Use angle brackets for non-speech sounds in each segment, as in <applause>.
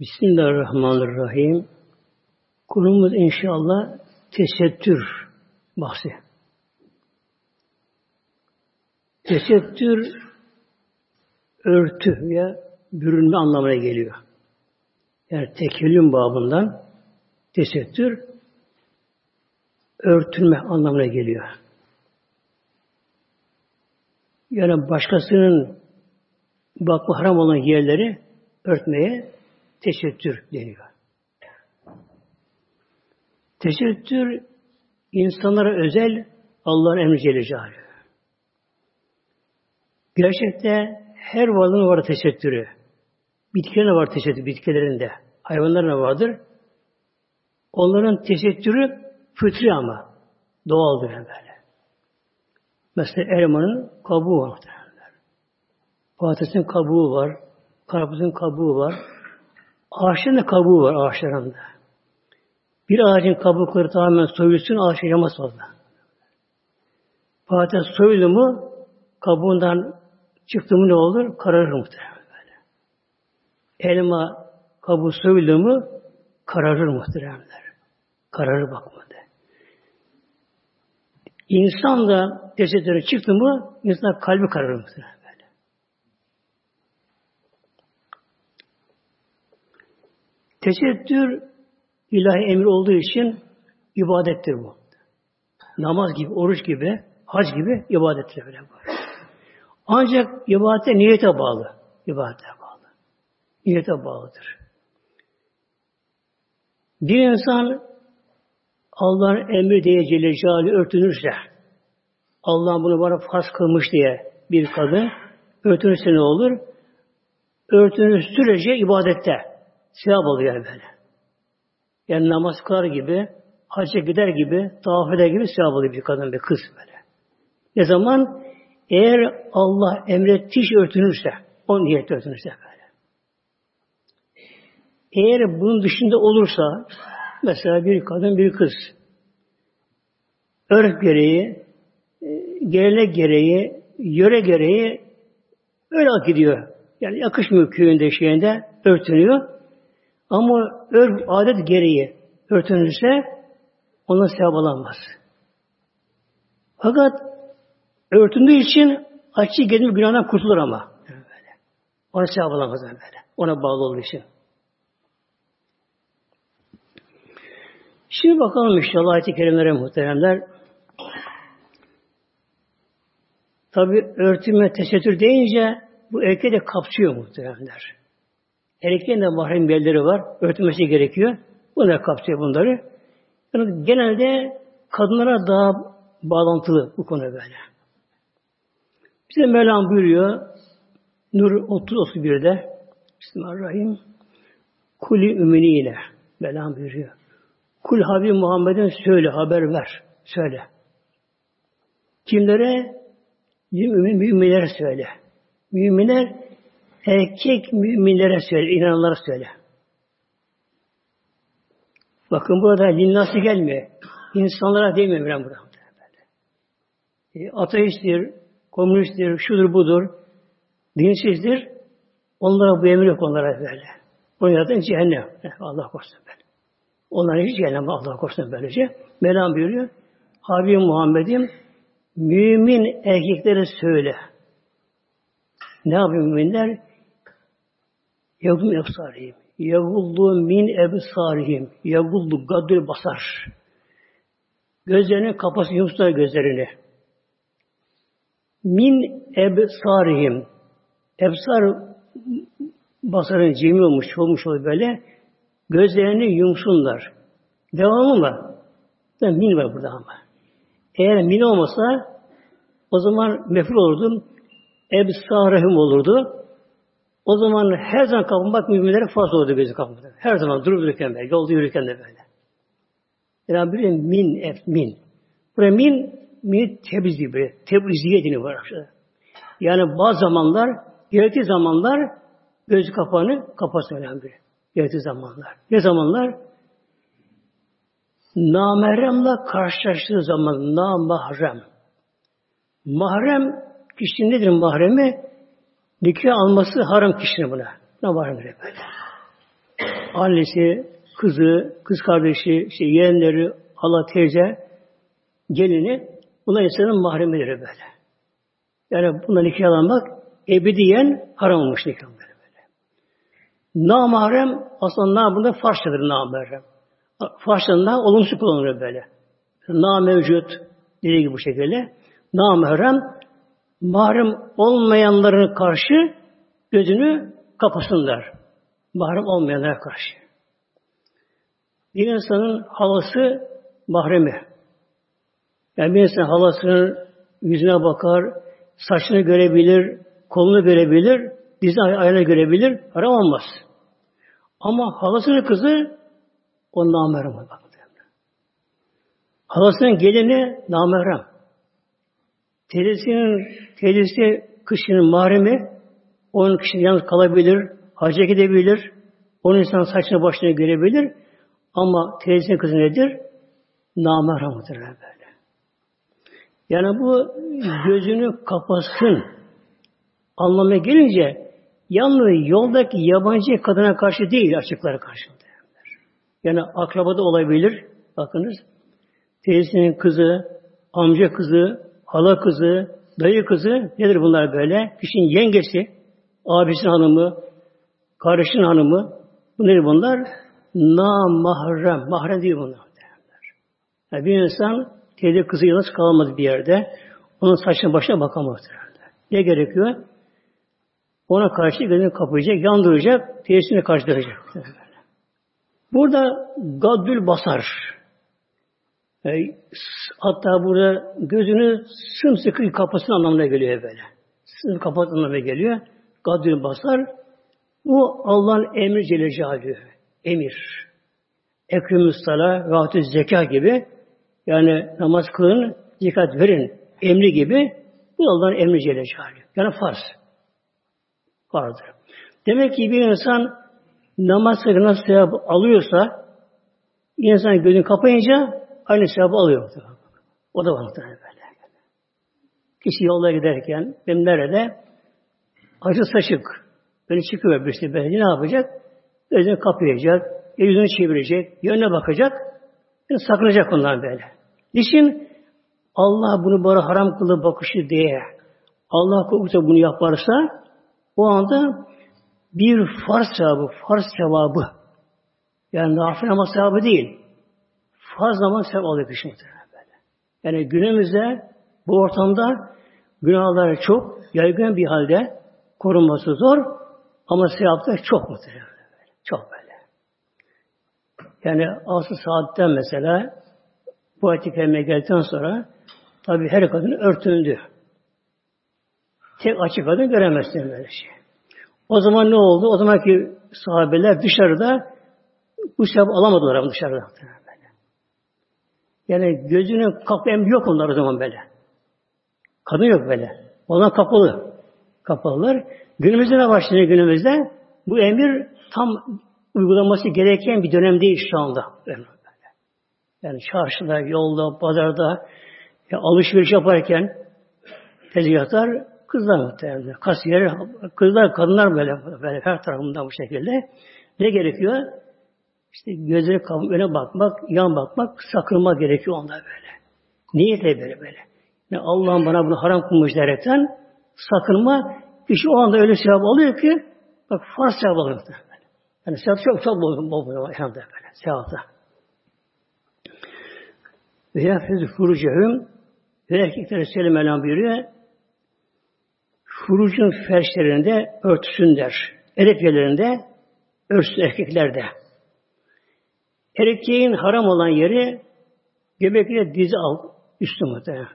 Bismillahirrahmanirrahim. Konumuz inşallah tesettür bahsi. Tesettür örtü veya bürünme anlamına geliyor. Yani tekellüm babından tesettür örtülme anlamına geliyor. Yani başkasının bakma haram olan yerleri örtmeye tesettür deniyor. Tesettür insanlara özel Allah'ın emri Celle Gerçekte her varlığın var tesettürü. Bitkilerine var tesettür, bitkilerinde. Hayvanlarına vardır. Onların tesettürü fıtri ama. Doğaldır böyle. Mesela elmanın kabuğu var. Patatesin kabuğu var. Karpuzun kabuğu var. Ağaçların da kabuğu var ağaçların. Bir ağacın kabukları tamamen soyulsun ağaç yaşamaz fazla. Patates soyuldu mu kabuğundan çıktı mı ne olur? Kararır muhtemelen. Elma kabuğu soyuldu mu kararır muhteremler. Kararır bakmadı. İnsan da cesetleri çıktı mı insan kalbi kararır muhtemelen. Tesettür ilahi emir olduğu için ibadettir bu. Namaz gibi, oruç gibi, hac gibi ibadettir böyle bu. Ancak ibadete niyete bağlı. İbadete bağlı. Niyete bağlıdır. Bir insan Allah'ın emri diye Celle örtünürse Allah bunu bana farz kılmış diye bir kadın örtünürse ne olur? Örtünür sürece ibadette sevap oluyor böyle. Yani namaz kılar gibi, hacca gider gibi, tavaf eder gibi sevap oluyor bir kadın, bir kız böyle. Ne zaman? Eğer Allah emrettiği şey örtünürse, o niyet örtünürse böyle. Eğer bunun dışında olursa, mesela bir kadın, bir kız, örf gereği, e, gelenek gereği, yöre gereği öyle gidiyor. Yani yakışmıyor köyünde şeyinde örtünüyor. Ama örf adet gereği örtünürse ona sevap alamaz. Fakat örtündüğü için açı gelip günahdan kurtulur ama. Ona sevap alamaz böyle. Ona bağlı olduğu için. Şimdi bakalım inşallah ayet-i kerimlere muhteremler. Tabi örtünme, tesettür deyince bu erkeği de kapsıyor muhteremler. Erkeklerin de mahrem belleri var. Örtülmesi gerekiyor. Bunlar kapsıyor bunları. Yani genelde kadınlara daha bağlantılı bu konu böyle. Bize Mevlam buyuruyor Nur 30-31'de Bismillahirrahmanirrahim Kuli üminiyle Mevlam buyuruyor. Kul Habib Muhammed'in söyle, haber ver. Söyle. Kimlere? Mümin, müminlere söyle. Müminler Erkek müminlere söyle, inananlara söyle. Bakın burada linnası gelmiyor. İnsanlara demiyor ben burada. E, ateisttir, komünisttir, şudur budur, dinsizdir. Onlara bu emir yok onlara böyle. Bunu yaratan cehennem. Allah korusun böyle. Onlara hiç cehennem Allah korusun böylece. Mevlam buyuruyor. Habibim Muhammed'im mümin erkeklere söyle. Ne yapıyor müminler? Yagum efsarihim. Yagullu min ebsarihim. Yagullu gaddül basar. Gözlerini kapasın yumuşlar gözlerini. Min ebsarihim. Ebsar basarın cemi olmuş, olmuş oluyor böyle. Gözlerini yumsunlar. Devamı mı? Min var burada ama. Eğer min olmasa o zaman meful olurdu. Ebsarihim olurdu. O zaman her zaman kapanmak müminlere fazla oldu gözü kapanmak. Her zaman durup dururken böyle, yolda yürürken de böyle. Yani bir min, ef, min. Buraya min, min tebliğ böyle. Tebliğ dini var. Yani bazı zamanlar, gerektiği zamanlar gözü kapağını kapatsın önemli bir. Gerektiği zamanlar. Ne zamanlar? Nameremle karşılaştığı zaman namahrem. Mahrem, kişinin nedir mahremi? Nikah alması haram kişinin buna. Ne var böyle böyle. annesi, kızı, kız kardeşi, işte yeğenleri, hala teyze, gelini bunlar insanın mahremidir böyle. Yani buna nikahlanmak ebediyen haram olmuş nikah böyle. böyle. Namahrem aslında namında farşadır namahrem. Farşında olumsuz kullanılır böyle. Na mevcut dediği gibi bu şekilde. Namahrem mahrem olmayanların karşı gözünü kapasınlar. Mahrem olmayanlara karşı. Bir insanın halası mahremi. Yani bir insan halasının yüzüne bakar, saçını görebilir, kolunu görebilir, dizi ayağını görebilir, haram olmaz. Ama halasının kızı o namerem. Halasının gelini namerem. Teyzesinin, teyzesi kışının mahremi, onun kişinin yalnız kalabilir, hacca gidebilir, onun insan saçını başını görebilir, ama teyzesinin kızı nedir? Namerhamıdır böyle. Yani bu gözünü kapatsın anlamına gelince yalnız yoldaki yabancı kadına karşı değil açıklara karşı. Yani akrabada olabilir. Bakınız teyzesinin kızı, amca kızı, hala kızı, dayı kızı nedir bunlar böyle? Kişinin yengesi, abisinin hanımı, kardeşinin hanımı. Bu nedir bunlar? Na mahrem. Mahrem değil bunlar. Yani bir insan teyze kızı yalnız kalmadı bir yerde. Onun saçına başına bakamaz. Ne gerekiyor? Ona karşı gözünü kapayacak, yandıracak, teyzesine karşı duracak. Burada gaddül basar. E, hatta burada gözünü sımsıkı kapasın anlamına geliyor böyle. Sımsıkı kapat anlamına geliyor. Gaddül basar. Bu Allah'ın emri Celle. Emir. Ekrümü sala, rahatü zeka gibi yani namaz kılın, dikkat verin emri gibi bu Allah'ın emri Celle. Yani farz. Farzdır. Demek ki bir insan namaz nasıl alıyorsa insan gözünü kapayınca aynı sevabı alıyor. O da var muhtemelen böyle. Kişi yolda giderken benim nerede acı saçık böyle çıkıyor birisi böyle ne yapacak? Gözünü kapayacak, yüzünü çevirecek, yönüne bakacak, yani sakınacak ondan böyle. Niçin? Allah bunu bana haram kılı bakışı diye Allah korkusu bunu yaparsa o anda bir farz sevabı, farz sevabı yani nafile sevabı değil. Farz namaz sevabı alıyor kişi böyle. Yani günümüzde bu ortamda günahlar çok yaygın bir halde korunması zor ama sevaplar çok muhtemelen. Çok böyle. Yani asıl saatten mesela bu ayet-i geldikten sonra tabi her kadın örtündü. Tek açık kadın göremezsin böyle şey. O zaman ne oldu? O zamanki sahabeler dışarıda bu sevap alamadılar dışarıda. Yani gözünün kapı yok onlar o zaman böyle. Kadın yok böyle. Onlar kapalı. Kapalılar. Günümüzde ne başlıyor günümüzde? Bu emir tam uygulanması gereken bir dönem değil şu anda. Yani çarşıda, yolda, pazarda ya alışveriş yaparken tezgahlar kızlar muhtemelen. Kasiyer, kızlar, kadınlar böyle, böyle her tarafından bu şekilde. Ne gerekiyor? İşte gözleri kapatıp öne bakmak, yan bakmak, sakınma gerekiyor onda böyle. Niyetle böyle böyle. Yani Allah'ın bana bunu haram kılmış derekten sakınma, kişi o anda öyle sevap alıyor ki bak farz sevap alıyor. Yani sevap çok çok bol bol bol böyle sevapta. Ve yafez furucehum ve erkekleri Selim Elham buyuruyor. Furucun ferşlerinde örtüsün der. Edep yerlerinde örtüsün erkeklerde. Erkeğin haram olan yeri göbekle dizi alt, üstü muhtemelen.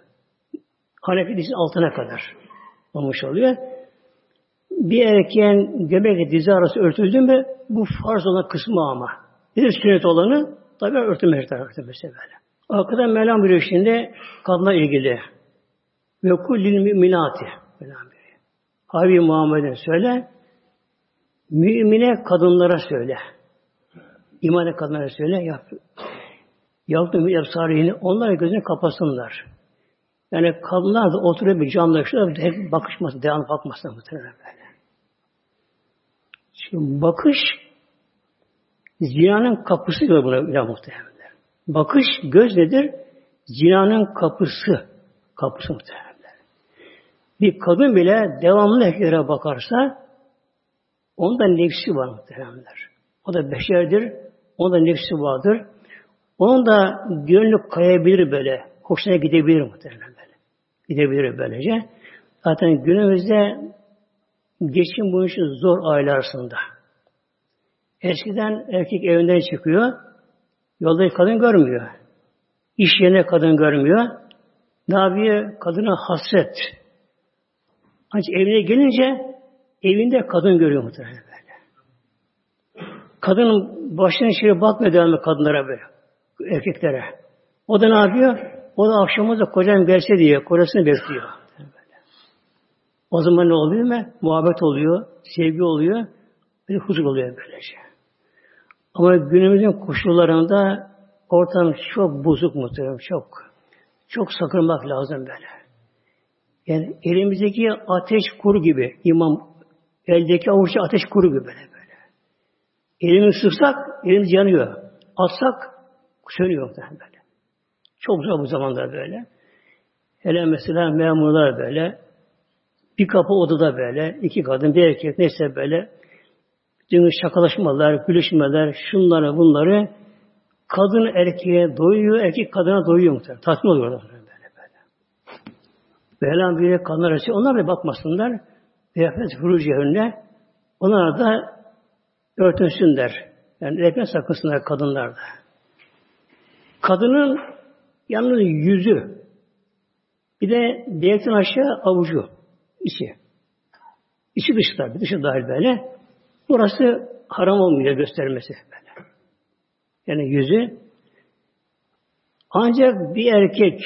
Hanefi dizi altına kadar olmuş oluyor. Bir erkeğin göbekle dizi arası örtüldü mü bu farz olan kısmı ama. Bir de sünnet olanı tabi örtülmesi tarafı mesela böyle. Arkadan Mevlam buyuruyor şimdi kadına ilgili. Ve kullil müminati. Habi Muhammed'e söyle. Mümine kadınlara söyle. İmane kadınlara söyle. Yap. Yaptığım bir efsarihini onlar gözünü kapasınlar. Yani kadınlar da oturup bir şurada hep bakışması, devam bakması muhtemelen böyle. Şimdi bakış Zinanın kapısı diyor buna ilah muhtemelenler. Bakış göz nedir? Zinanın kapısı. Kapısı muhtemelenler. Bir kadın bile devamlı erkeklere bakarsa onda nefsi var muhtemelenler. O da beşerdir. Onda nefsi vardır. Onun da gönlü kayabilir böyle. Hoşuna gidebilir muhtemelen böyle. Gidebilir böylece. Zaten günümüzde geçim bu işin zor aylarsında. Eskiden erkek evinden çıkıyor, yolda kadın görmüyor. İş yerine kadın görmüyor. Ne yapıyor? Kadına hasret. Ancak evine gelince evinde kadın görüyor muhtemelen. Kadının başına şeye bakmıyor devamlı kadınlara böyle. Erkeklere. O da ne yapıyor? O da akşamı da kocam gelse diye kocasını bekliyor. O zaman ne oluyor mu? Muhabbet oluyor, sevgi oluyor, bir huzur oluyor böylece. Ama günümüzün koşullarında ortam çok bozuk muhtemelen, çok. Çok sakınmak lazım böyle. Yani elimizdeki ateş kuru gibi, imam eldeki avuçta ateş kuru gibi böyle. Elimi sıksak, elimiz yanıyor. Atsak, sönüyor muhtemelen böyle. Çok zor bu zamanda böyle. Hele mesela memurlar böyle, bir kapı odada böyle, iki kadın, bir erkek neyse böyle, bütün şakalaşmalar, gülüşmeler, şunları bunları kadın erkeğe doyuyor, erkek kadına doyuyor muhtemelen. Tatmin oluyorlar böyle böyle. Mevlam bir kadınlar arası, onlar da bakmasınlar. Beyefendi furucu önüne, onlar da örtünsünler. Yani erkek sakınsınlar kadınlar da. Kadının yalnız yüzü, bir de bilekten aşağı avucu içi. İçi dışı tabi, dışı dahil böyle. Burası haram olmuyor göstermesi böyle. Yani yüzü. Ancak bir erkek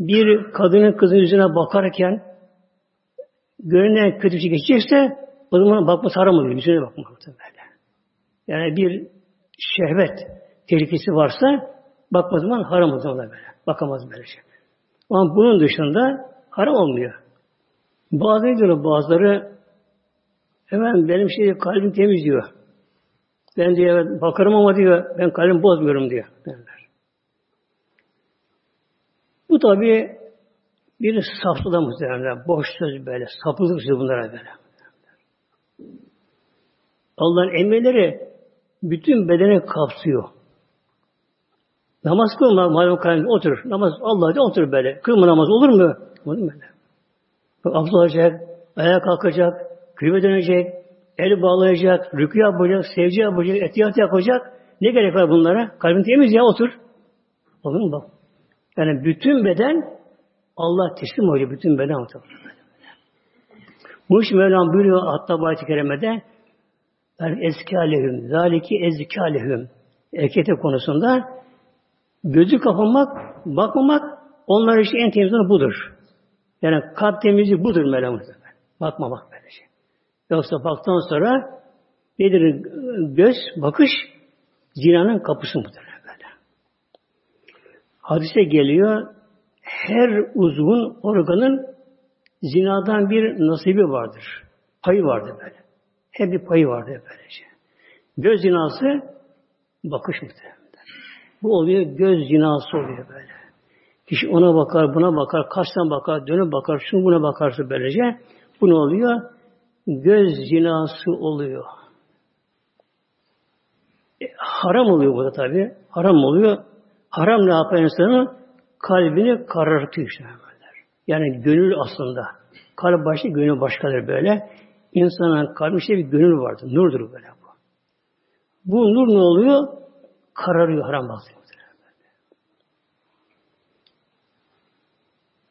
bir kadının kızın yüzüne bakarken görünen kötü bir şey geçecekse o zaman bakması haram oluyor. Yüzüne bakmak böyle. Yani bir şehvet tehlikesi varsa bakma zaman haram olur böyle. Bakamaz böyle şey. Ama bunun dışında haram olmuyor. Bazı diyor bazıları hemen benim şey kalbim temiz diyor. Ben diyor evet, bakarım ama diyor ben kalbimi bozmuyorum diyor. Derler. Bu tabi bir saflıda muhtemelen. Boş söz böyle. Sapılık söz bunlara böyle. Allah'ın emirleri bütün bedeni kapsıyor. Namaz kılma malum kalbinde otur. Namaz Allah'ta otur böyle. Kılma namaz olur mu? Olur mu böyle? Abdest olacak, ayağa kalkacak, kıyma dönecek, el bağlayacak, rükü yapacak, sevci yapacak, etiyat yapacak. Ne gerek var bunlara? Kalbin temiz ya otur. Olur mu bak? Yani bütün beden Allah teslim oluyor. Bütün beden otur. Bu iş Mevlam buyuruyor hatta bu ayet-i kerimede yani eski alehüm, zaliki ezki alehüm erkete konusunda gözü kapamak, bakmamak onlar için en temiz budur. Yani kalp temizliği budur melamızda. Bakmamak böyle şey. Yoksa baktan sonra nedir göz, bakış zinanın kapısı muhtemelen böyle. Hadise geliyor her uzvun, organın zinadan bir nasibi vardır. Payı vardır böyle. Hep bir payı vardır böylece. Göz zinası bakış muhtemelen. Bu oluyor göz zinası oluyor böyle. Kişi ona bakar, buna bakar, kaçtan bakar, dönüp bakar, şunu buna bakarsa böylece bu ne oluyor? Göz zinası oluyor. E, haram oluyor bu da tabi. Haram oluyor. Haram ne yapar insanın? Kalbini karartıyor işte. Yani gönül aslında. Kalp başka, gönül başkadır böyle. İnsanın kalbinde bir gönül vardır. Nurdur böyle bu. Bu nur ne oluyor? Kararıyor haram bakıyor.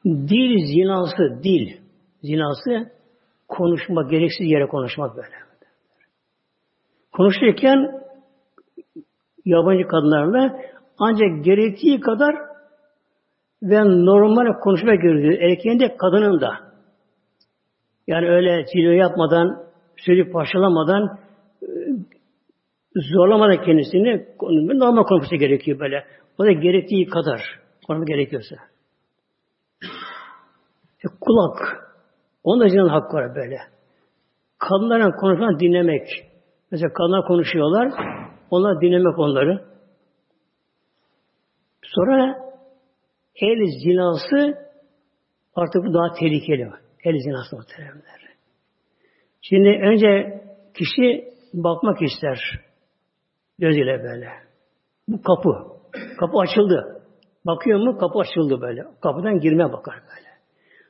Dil zinası, dil zinası konuşma, gereksiz yere konuşmak böyle. Konuşurken yabancı kadınlarla ancak gerektiği kadar ve normal konuşma gerekiyor. Erkeğin de kadının da. Yani öyle cilve yapmadan, söyleyip parçalamadan e, zorlamadan kendisini normal konuşması gerekiyor böyle. O da gerektiği kadar konuşma gerekiyorsa. E, kulak. Onun da canın hakkı var böyle. Kadınların konuşmanı dinlemek. Mesela kadınlar konuşuyorlar. Onlar dinlemek onları. Sonra el zinası artık daha tehlikeli. El zinası muhteremler. Şimdi önce kişi bakmak ister. Gözüyle böyle. Bu kapı. Kapı açıldı. Bakıyor mu? Kapı açıldı böyle. Kapıdan girmeye bakar böyle.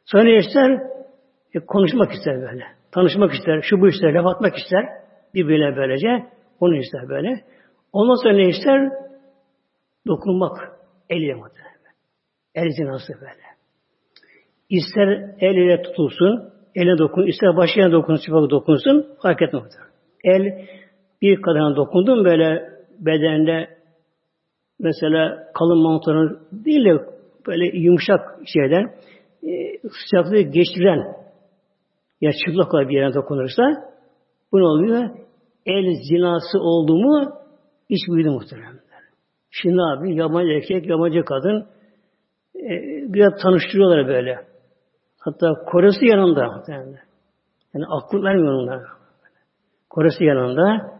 Sonra ister? E, konuşmak ister böyle. Tanışmak ister. Şu bu ister. Laf atmak ister. Birbirine böylece. Onu ister böyle. Ondan sonra ne ister? Dokunmak. El muhtemelen. El zinası böyle. İster el ile tutulsun, eline dokun, ister başına dokunsun, çıplak dokunsun, fark etmez. El bir kadına dokundum böyle bedeninde mesela kalın mantonun değil de böyle yumuşak şeyden e, sıcaklığı geçiren ya çıplak bir yerine dokunursa bu ne oluyor? El zinası oldu mu iş büyüdü muhteremler. Şimdi abi yabancı erkek, yabancı kadın e, biraz tanıştırıyorlar böyle. Hatta Koresi yanında. Yani, akıl vermiyor onlar. Koresi yanında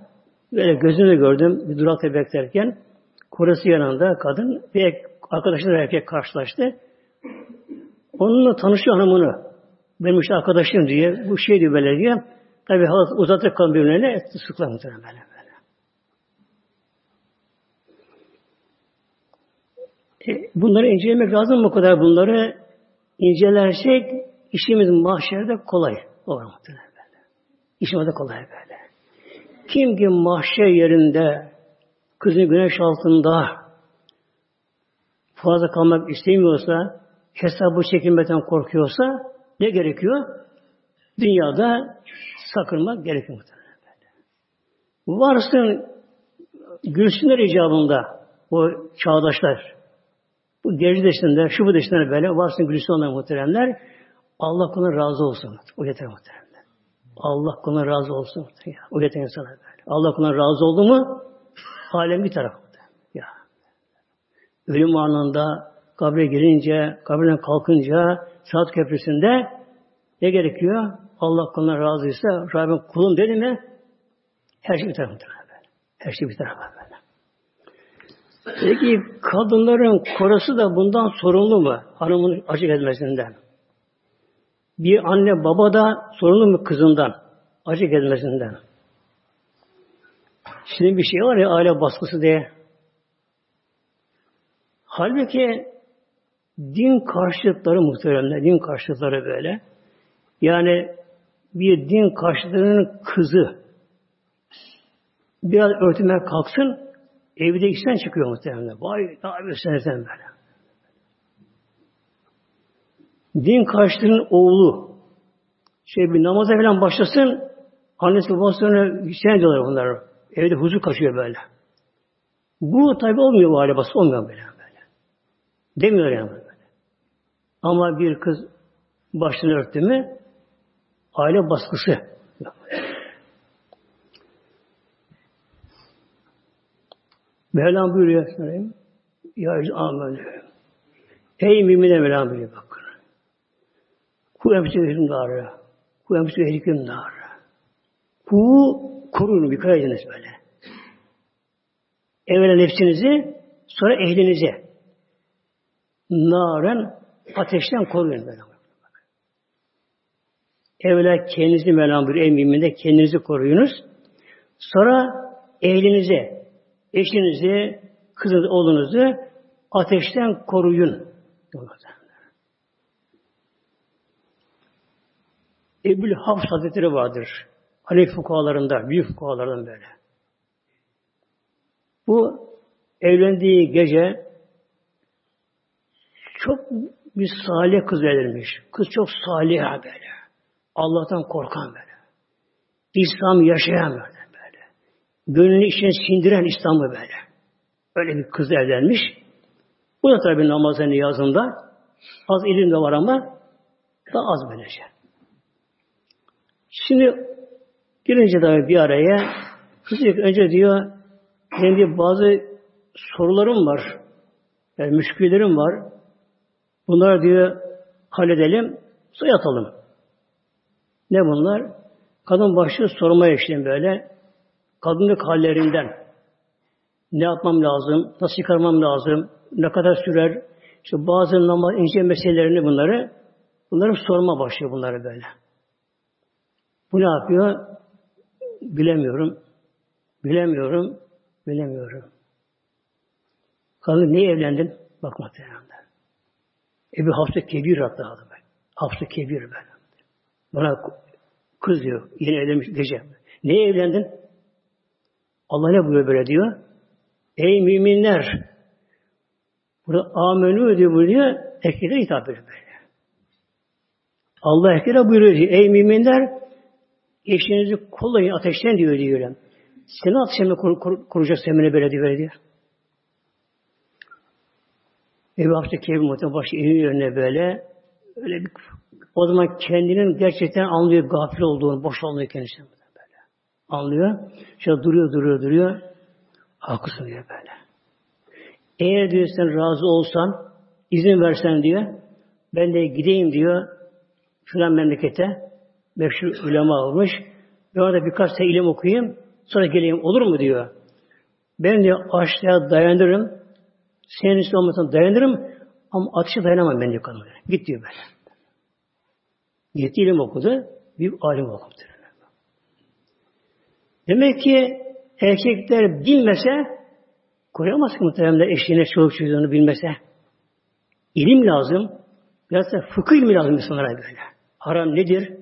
böyle gözümle gördüm bir durakta beklerken Koresi yanında kadın bir arkadaşıyla erkek karşılaştı. Onunla tanışıyor hanımını. Benim işte arkadaşım diye bu şey diyor böyle diye. Tabi uzatır kalın birbirlerine sıklar muhtemelen böyle. böyle. E, bunları incelemek lazım mı kadar bunları incelersek işimiz mahşerde kolay olur muhtemelen böyle. İşimiz de kolay böyle. Kim ki mahşer yerinde kızın güneş altında fazla kalmak istemiyorsa hesabı çekilmekten korkuyorsa ne gerekiyor? Dünyada sakınmak gerekiyor muhtemelen böyle. Varsın gülsünler icabında o çağdaşlar. Bu geri deşinde, şu bu deşinde böyle varsın gülsün onlar muhteremler. Allah kula razı olsun. O yeter muhteremler. Allah kula razı olsun. O yeter insana böyle. Allah kula razı oldu mu alem bir taraf. Ya. Ölüm anında kabre girince, kabirden kalkınca saat köprüsünde ne gerekiyor? Allah kuluna razıysa Rabbim kulum dedi mi her şey bir tarafa. Her şey bir tarafa. Peki kadınların korusu da bundan sorumlu mu? Hanımın açık etmesinden. Bir anne baba da sorumlu mu kızından? Açık etmesinden. Şimdi bir şey var ya aile baskısı diye. Halbuki din karşıtları muhteremler, din karşıtları böyle. Yani bir din karşıtlarının kızı biraz örtüme kalksın, evde işten çıkıyor muhtemelen. Vay, daha bir seneden böyle. Din karşıtının oğlu şey bir namaza falan başlasın, annesi babası ona işten diyorlar bunlar. Evde huzur kaçıyor böyle. Bu tabi olmuyor bu aile baskı olmuyor böyle. böyle. Demiyor yani böyle. Ama bir kız başını örttü mü aile baskısı. Mevlam buyuruyor. Ya amen. Ey mümine Mevlam buyuruyor bakın. Ku emsihim dârı. Ku emsihim dârı. Ku koruyun, dikkat ediniz böyle. Evvela nefsinizi, sonra ehlinizi. Naren ateşten koruyun böyle. Evvela kendinizi Mevlam bir emriminde kendinizi koruyunuz. Sonra ehlinizi, eşinizi, kızınızı, oğlunuzu ateşten koruyun. Ebul Hafs Hazretleri vardır. Hanefi fukahalarında, büyük fukahalardan böyle. Bu evlendiği gece çok bir salih kız verilmiş. Kız çok salih böyle. Allah'tan korkan böyle. İslam yaşayan böyle. Gönlünü içine sindiren İslam'ı böyle. Öyle bir kız evlenmiş. Bu da tabi namazın niyazında az ilim de var ama daha az böylece. Şimdi girince tabi bir araya kız diyor önce diyor kendi bazı sorularım var. Yani müşküllerim var. Bunları diyor halledelim, su yatalım. Ne bunlar? Kadın başlıyor sormaya işte böyle. Kadınlık hallerinden. Ne yapmam lazım? Nasıl çıkarmam lazım? Ne kadar sürer? İşte bazı namaz ince meselelerini bunları bunları sorma başlıyor bunları böyle. Bu ne yapıyor? Bilemiyorum. Bilemiyorum. Bilemiyorum. Kadın niye evlendin? Bak muhtemelen. Ebu Hafsa Kebir hatta adı ben. Hafsa Kebir ben. Bana kız diyor. Yeni evlenmiş gece. Niye evlendin? Allah ne buyuruyor böyle diyor? Ey müminler! Burada amenü diyor buyuruyor. Erkeklere hitap ediyor böyle. Allah erkeklere buyuruyor diyor. Ey müminler! Eşinizi kollayın ateşten diyor diyor. Seni ateşten kur, kur, kuracak semine böyle diyor. Böyle diyor. Ebu Hafsa Kevin muhtemelen başı eğilir önüne böyle. Öyle bir, o zaman kendinin gerçekten anlıyor gafil olduğunu, boş olduğunu kendisine böyle. Anlıyor. Şöyle duruyor, duruyor, duruyor. Haklısın diyor böyle. Eğer diyor sen razı olsan, izin versen diyor, ben de gideyim diyor filan memlekete, meşhur ulema olmuş, ben orada birkaç sene ilim okuyayım, sonra geleyim olur mu diyor. Ben diyor açlığa dayanırım, senin üstü olmasına dayanırım ama ateşe dayanamam ben diyor kadın. Git diyor böyle. Gitti ilim okudu. Bir alim okudu. Demek ki erkekler bilmese koruyamaz ki muhtemelen eşliğine çoluk çocuğunu bilmese. İlim lazım. Biraz da fıkıh ilmi lazım insanlara böyle. Haram nedir?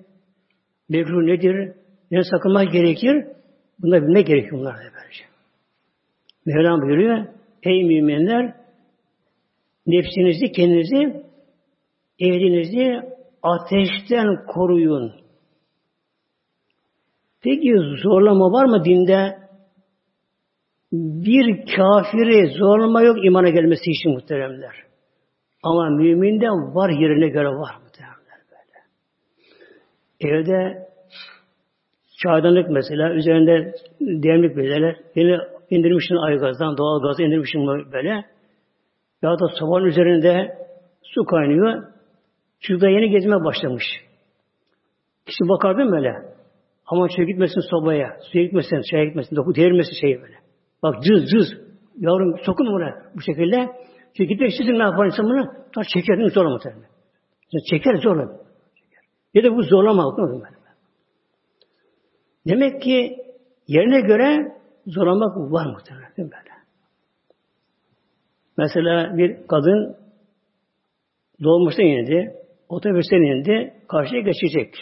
Mekruh nedir? Ne sakınmak gerekir? Bunları bilmek gerekiyor bunlar da böylece. Mevlam buyuruyor, ey müminler nefsinizi, kendinizi, evinizi ateşten koruyun. Peki zorlama var mı dinde? Bir kafiri zorlama yok imana gelmesi için muhteremler. Ama müminde var yerine göre var muhteremler böyle. Evde çaydanlık mesela üzerinde demlik mesela yine indirmişsin aygazdan doğal gaz indirmişsin böyle. Ya da sobanın üzerinde su kaynıyor. Çocuk da yeni gezmeye başlamış. Kişi bakardı böyle. Ama şey gitmesin sobaya, suya gitmesin, şeye gitmesin, doku değirmesin şeyi böyle. Bak cız cız. Yavrum sokun buna bu şekilde. Çünkü gitmek istesin ne yapar insan bunu? Taş çeker mi zorla muhtemelen. Çeker zorla. Ya da bu zorlama. Demek ki yerine göre zorlamak var muhtemelen. Değil mi? Mesela bir kadın doğmuştan indi, otobüsten indi, karşıya geçecek.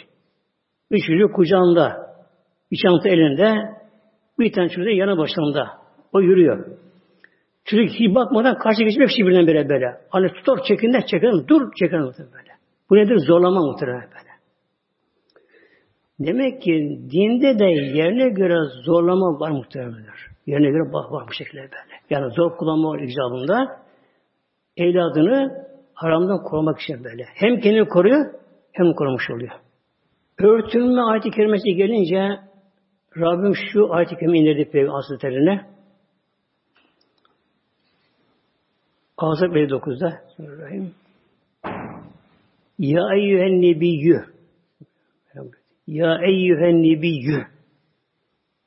Üç çocuk kucağında, bir çanta elinde, bir tane çocuk yanı başında. O yürüyor. Çocuk hiç bakmadan karşıya geçmek için birden böyle böyle. Hani tutar çekinler çekinler, dur çekinler böyle. Bu nedir? Zorlama muhtemelen böyle. Demek ki dinde de yerine göre zorlama var muhtemelenler. Yerine göre var, var bu şekilde böyle. Yani zor kullanma var icabında evladını haramdan korumak için böyle. Hem kendini koruyor hem korumuş oluyor. Örtünme ayet-i kerimesi gelince Rabbim şu ayet-i kerime indirdi Peygamber Hazretlerine. Azap 59'da Bismillahirrahmanirrahim. Ya eyyühen nebiyyü Ya eyyühen nebiyyü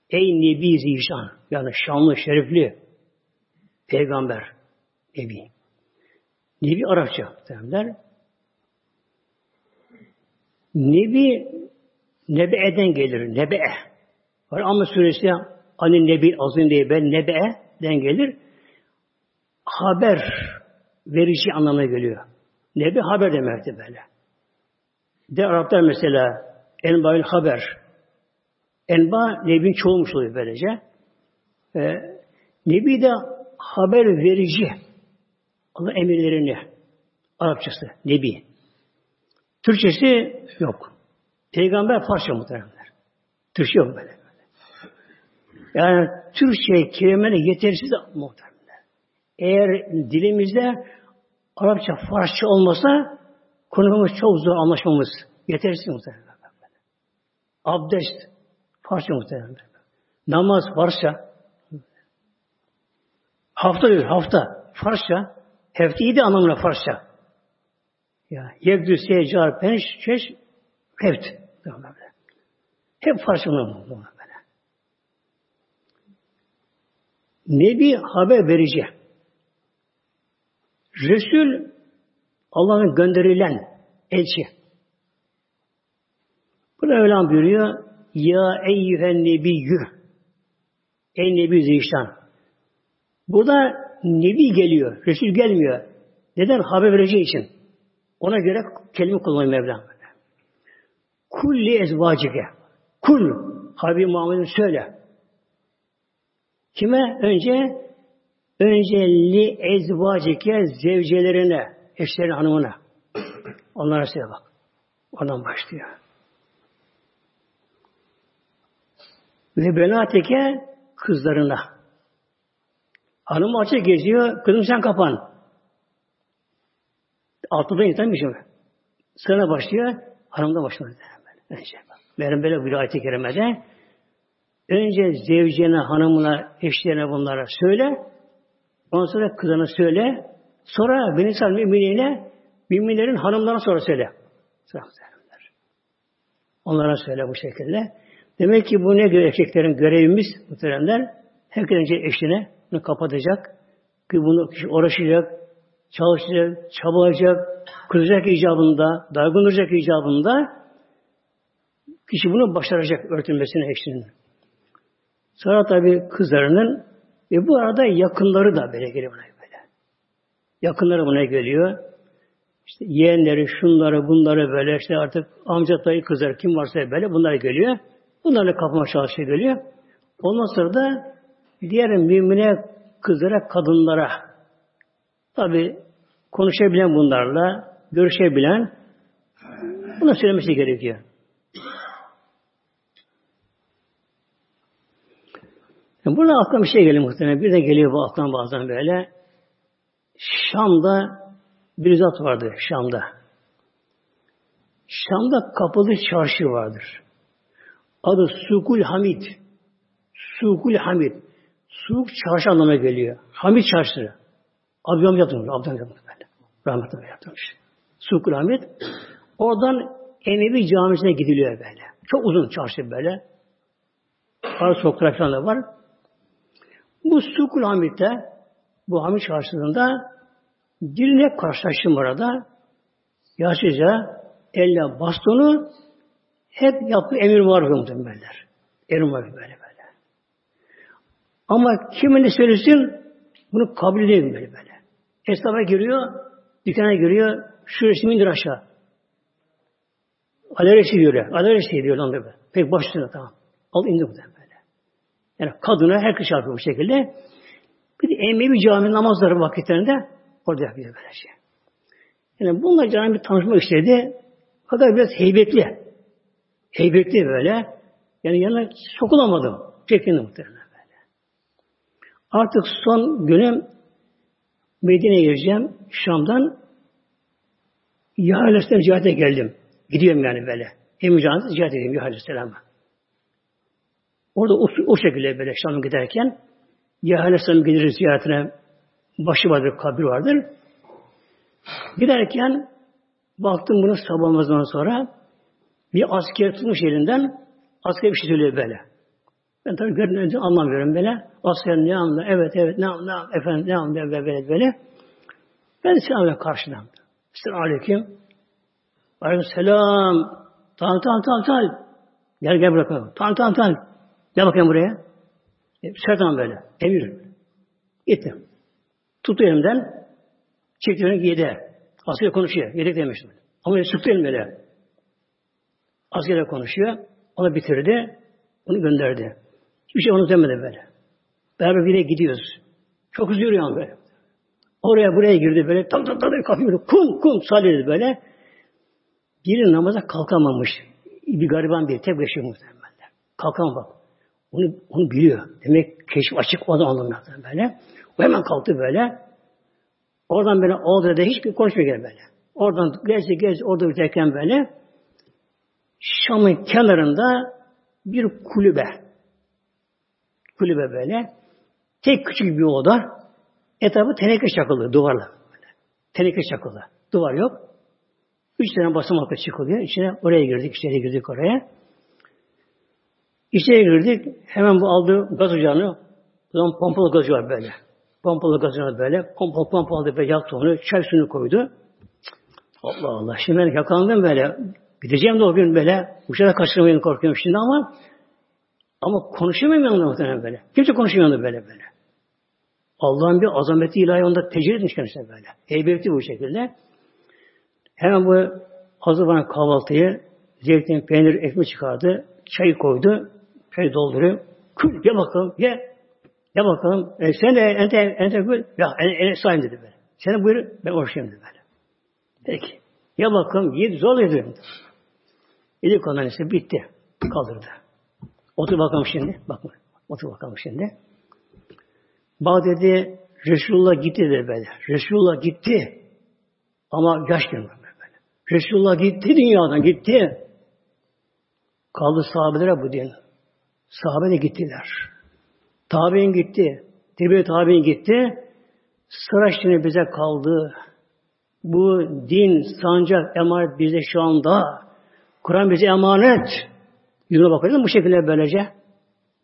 Ey Nebi Zişan yani şanlı, şerifli peygamber, Nebi. Nebi Arapça derler. Nebi Nebe'den gelir. Nebe'e. Var ama suresi Hani Nebi azın diye ben Nebe'den gelir. Haber verici anlamına geliyor. Nebi haber demekti böyle. De Araplar mesela Enba'ül haber. Enba Nebi'nin çoğulmuş oluyor böylece. Ee, Nebi de haber verici. Allah emirlerini. Arapçası. Nebi. Türkçesi yok. Peygamber Farsça muhtemelenler. Türkçe yok böyle. Yani Türkçe kelimeler yetersiz muhtemelenler. Eğer dilimizde Arapça, Farsça olmasa konumuz çok zor anlaşmamız. Yetersiz muhtemelen. Abdest, Farsça muhtemelen. Namaz, Farsça. Hafta diyor, hafta. Farsça. Hefte iyi de anlamına Farsça. Ya, yebdü secar penş çeş heft. Hep Farsça anlamına böyle. Nebi haber verici. Resul Allah'ın gönderilen elçi. Burada Mevlam buyuruyor Ya eyyühen nebiyyü Ey Nebi Zişan. Burada Nebi geliyor. Resul gelmiyor. Neden? Haber vereceği için. Ona göre kelime kullanıyor Mevlam. Kulli ezvacike. Kul. Habib Muhammed'in söyle. Kime? Önce önce li ezvacike zevcelerine, eşlerin hanımına. Onlara söyle bak. Oradan başlıyor. Ve benateke kızlarına. Hanım açık geziyor. Kızım sen kapan. Altıda insan bir şey. Sırana başlıyor. Hanım da başlıyor. Önce. Meryem böyle bir ayet-i kerimede önce zevcene, hanımına, eşlerine bunlara söyle. Ondan sonra kızına söyle. Sonra beni sal müminine müminlerin hanımlarına sonra söyle. Onlara söyle bu şekilde. Demek ki bu ne göre erkeklerin görevimiz muhteremler? Herkes önce eşine bunu kapatacak. Ki bunu kişi uğraşacak, çalışacak, çabalayacak, kızacak icabında, dargın olacak icabında kişi bunu başaracak örtülmesine eşinin. Sonra tabi kızlarının ve bu arada yakınları da böyle geliyor buna böyle. Yakınları buna geliyor. İşte yeğenleri, şunları, bunları böyle işte artık amca dayı kızlar kim varsa böyle bunlar geliyor. Bunlarla kapama çalışıyor geliyor. Ondan sonra da diğer mümine kızlara, kadınlara tabi konuşabilen bunlarla, görüşebilen buna söylemesi gerekiyor. Yani burada aklıma bir şey geliyor muhtemelen. Bir de geliyor bu aklıma bazen böyle. Şam'da bir zat vardı Şam'da. Şam'da kapalı çarşı vardır. Adı Sukul Hamid. Sukul Hamid. Suk çarşı anlamına geliyor. Hamid çarşısı. Abdülhamid yaptırmış. Abdülhamid yaptırmış böyle. Rahmetli yaptırmış. Sukul Hamid. Oradan Emevi camisine gidiliyor böyle. Çok uzun çarşı böyle. Ara sokaklar var. Bu Sukul Hamid'de bu Hamid çarşısında birine karşılaştım orada. Yaşlıca elle bastonu hep yaptığı emir var muhtemelenler. Emir var böyle böyle. Ama kimin de söylesin bunu kabul edeyim böyle böyle. Esnafa giriyor, dükkana giriyor, şu resmi indir aşağı. Aleresi diyor ya. Aleresi diyor lan böyle. Pek başlıyor tamam. Al indir bu böyle. Yani kadına herkes yapıyor bu şekilde. Bir de Emevi cami namazları vakitlerinde orada yapıyor böyle şey. Yani bununla canım bir tanışmak istedi. Fakat biraz heybetli. Heybetli böyle. Yani yanına sokulamadım. Çekindim muhtemelen böyle. Artık son günüm Medine'ye gireceğim. Şam'dan Yahya Aleyhisselam ziyarete geldim. Gidiyorum yani böyle. Emin Can'ı ziyaret edeyim Yahya Aleyhisselam'a. Orada o, o şekilde böyle Şam'a giderken Yahya Aleyhisselam gelir ziyaretine başı vardır, kabir vardır. Giderken baktım bunu sabah sonra bir asker tutmuş elinden asker bir şey söylüyor böyle. Ben tabii görünce anlamıyorum böyle. Asker ne anlıyor? Evet evet ne anlıyor? Efendim ne anlıyor? Böyle böyle. böyle. Ben selamla karşıdan. Selamun Aleyküm. Aleyküm selam. Tamam tamam tamam tamam. Gel gel bırakalım. Tamam tamam tamam. Gel bakayım buraya. E, Sertan böyle. Emir. Gittim. Tuttu elimden. Çekti beni giydi. Asker konuşuyor. Yedek demiştim. Ama sıktı elim böyle. Askerle konuşuyor. Onu bitirdi. Onu gönderdi. Hiçbir şey onu demedi böyle. Beraber bir gidiyoruz. Çok hızlı yürüyor böyle. Oraya buraya girdi böyle. Tam tam tam kapıyor. Kum kum salih böyle. Biri namaza kalkamamış. Bir gariban bir tek beşi muhtemelen. Kalkan bak. Onu, onu biliyor. Demek keşif açık o da anlamda böyle. O hemen kalktı böyle. Oradan böyle oldu da hiçbir konuşmuyor böyle. Oradan gezdi gezdi orada biterken böyle Şam'ın kenarında bir kulübe. Kulübe böyle. Tek küçük bir oda. Etrafı teneke çakılı duvarla. Böyle. Teneke çakılı. Duvar yok. Üç tane basamakla çıkılıyor. İçine oraya girdik. içeri girdik oraya. İçeri girdik. Hemen bu aldığı gaz ocağını zaman pompalı gazı var böyle. Pompalı gazı var böyle. Pompalı pompalı böyle yaktı onu. Çay suyunu koydu. Allah Allah. Şimdi ben yakalandım böyle. Gideceğim de o gün böyle. Uçarak kaçırmayın korkuyorum şimdi ama ama konuşamıyorum yanında muhtemelen böyle. Kimse konuşmuyor böyle böyle. Allah'ın bir azameti ilahi onda tecrübe etmiş kendisine böyle. Heybeti bu şekilde. Hemen bu hazırlanan kahvaltıyı zeytin, peynir, ekmek çıkardı. Çayı koydu. Çayı dolduruyor. Kül, ye bakalım, ye. Ye bakalım. E, sen de ente, ente kül. Ya, en, en, sayın dedi böyle. Sen de buyur, ben oruçluyum dedi böyle. Peki. Ye bakalım, yedi, zor yedim. İlk ondan ise bitti. Kaldırdı. Otur bakalım şimdi. Bakın. Otur bakalım şimdi. Bak dedi Resulullah gitti dedi böyle. Resulullah gitti. Ama yaş gelmedi böyle. Resulullah gitti dünyadan gitti. Kaldı sahabelere bu din. Sahabe gittiler. Tabi'in gitti. Tebe tabi'in gitti. Sıra şimdi bize kaldı. Bu din, sancak, emanet bize şu anda. Kur'an bize emanet. Yüzüne bakıyoruz bu şekilde böylece.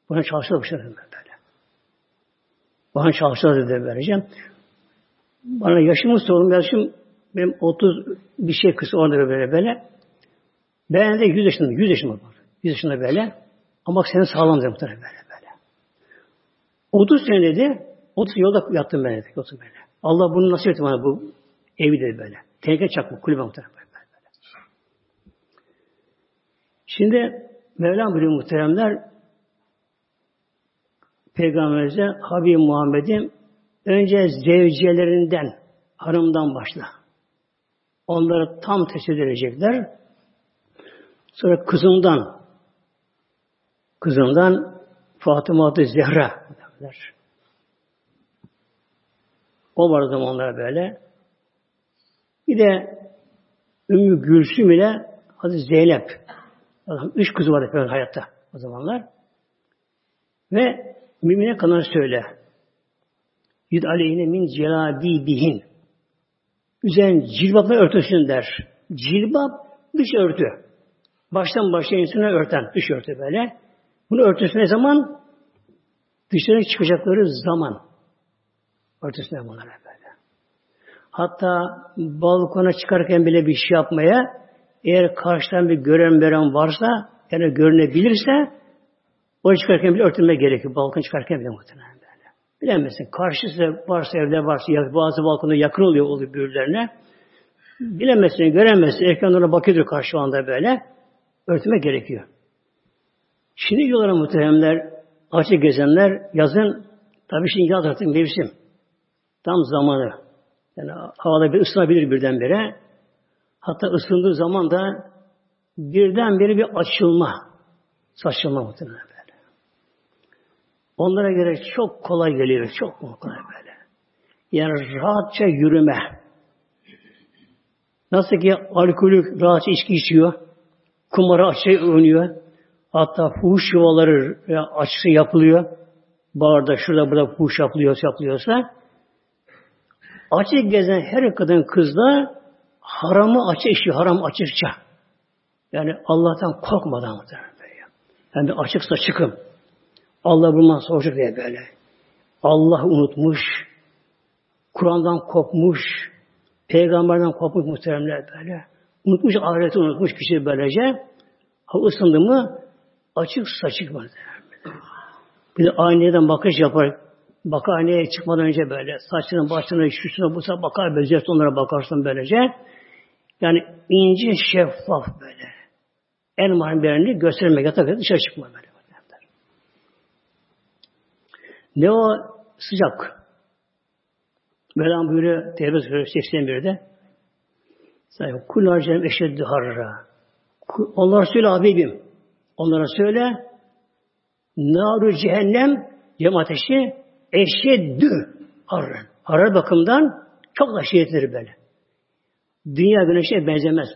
Buna çalışıyor bu şekilde böyle. Bana çalışıyor dedi böylece. Bana yaşımı sordum. Yaşım benim 30 bir şey kısa orada böyle böyle. Ben de 100 yaşında, 100 yaşında var. 100 yaşında böyle. Ama senin sağlam dedi muhtemelen böyle böyle. 30 sene dedi. 30 yolda yattım ben dedi. 30 böyle. Allah bunu nasip etti bana bu evi dedi böyle. Tehlike çakma kulübe muhtemelen böyle. böyle. Şimdi Mevlam buyuruyor muhteremler Peygamberimize Habib Muhammed'in önce zevcelerinden, hanımdan başla. Onları tam teşhis edecekler. Sonra kızından, kızından Fatıma adı Zehra derler. O var zamanlar böyle. Bir de Ümmü Gülsüm ile Hazreti Zeynep. Adam, üç kızı vardı böyle hayatta o zamanlar. Ve mümine kadar söyle. Yud aleyhine min bihin. Üzerin cilbapla örtüsün der. Cilbap dış örtü. Baştan başa insana örten dış örtü böyle. Bunu örtüsü ne zaman? Dışarı çıkacakları zaman. Örtüsüne bunlar böyle. Hatta balkona çıkarken bile bir şey yapmaya eğer karşıdan bir gören veren varsa yani görünebilirse o çıkarken bile örtülme gerekiyor. Balkon çıkarken bile muhtemelen böyle. Bilemezsin. Karşısı varsa evde varsa bazı balkonda yakın oluyor oluyor birbirlerine. Bilemezsin, göremezsin. Ekranlara bakıyordur karşı anda böyle. Örtme gerekiyor. Şimdi diyorlar muhteremler, açık gezenler yazın, tabii şimdi yaz artık mevsim. Tam zamanı. Yani havada bir ısınabilir birdenbire. Hatta ısındığı zaman da birdenbire bir açılma. Saçılma muhtemelen böyle. Onlara göre çok kolay geliyor. Çok kolay böyle. Yani rahatça yürüme. Nasıl ki alkolü rahatça içki içiyor. Kumara açığa oynuyor. Hatta fuhuş yuvaları açıkça yapılıyor. Barda, şurada, burada fuhuş yapılıyorsa, yapılıyorsa açık gezen her kadın kızla haramı açık işi, haram açıkça. Yani Allah'tan korkmadan. Yani açıksa çıkım. Allah bundan soracak diye böyle. Allah unutmuş, Kur'an'dan kopmuş, peygamberden kopmuş muhteremler böyle. Unutmuş, ahireti unutmuş kişi böylece. Hava ısındı mı açık saçık var. Bir de aynaya bakış yapar. Bakar aynaya çıkmadan önce böyle. Saçının başına, şusuna, busuna bakar. Böyle onlara bakarsın böylece. Yani ince şeffaf böyle. En mahirlerini göstermek yatak dışarı çıkma böyle. Ne o? Sıcak. Mevlam buyuruyor Tevbe Suresi 81'de Kul harcam eşeddi harra. Onlar söyle Habibim. Onlara söyle Naru cehennem cem ateşi eşeddü harra. Harra bakımdan çok da şiddetlidir böyle. Dünya güneşe benzemez.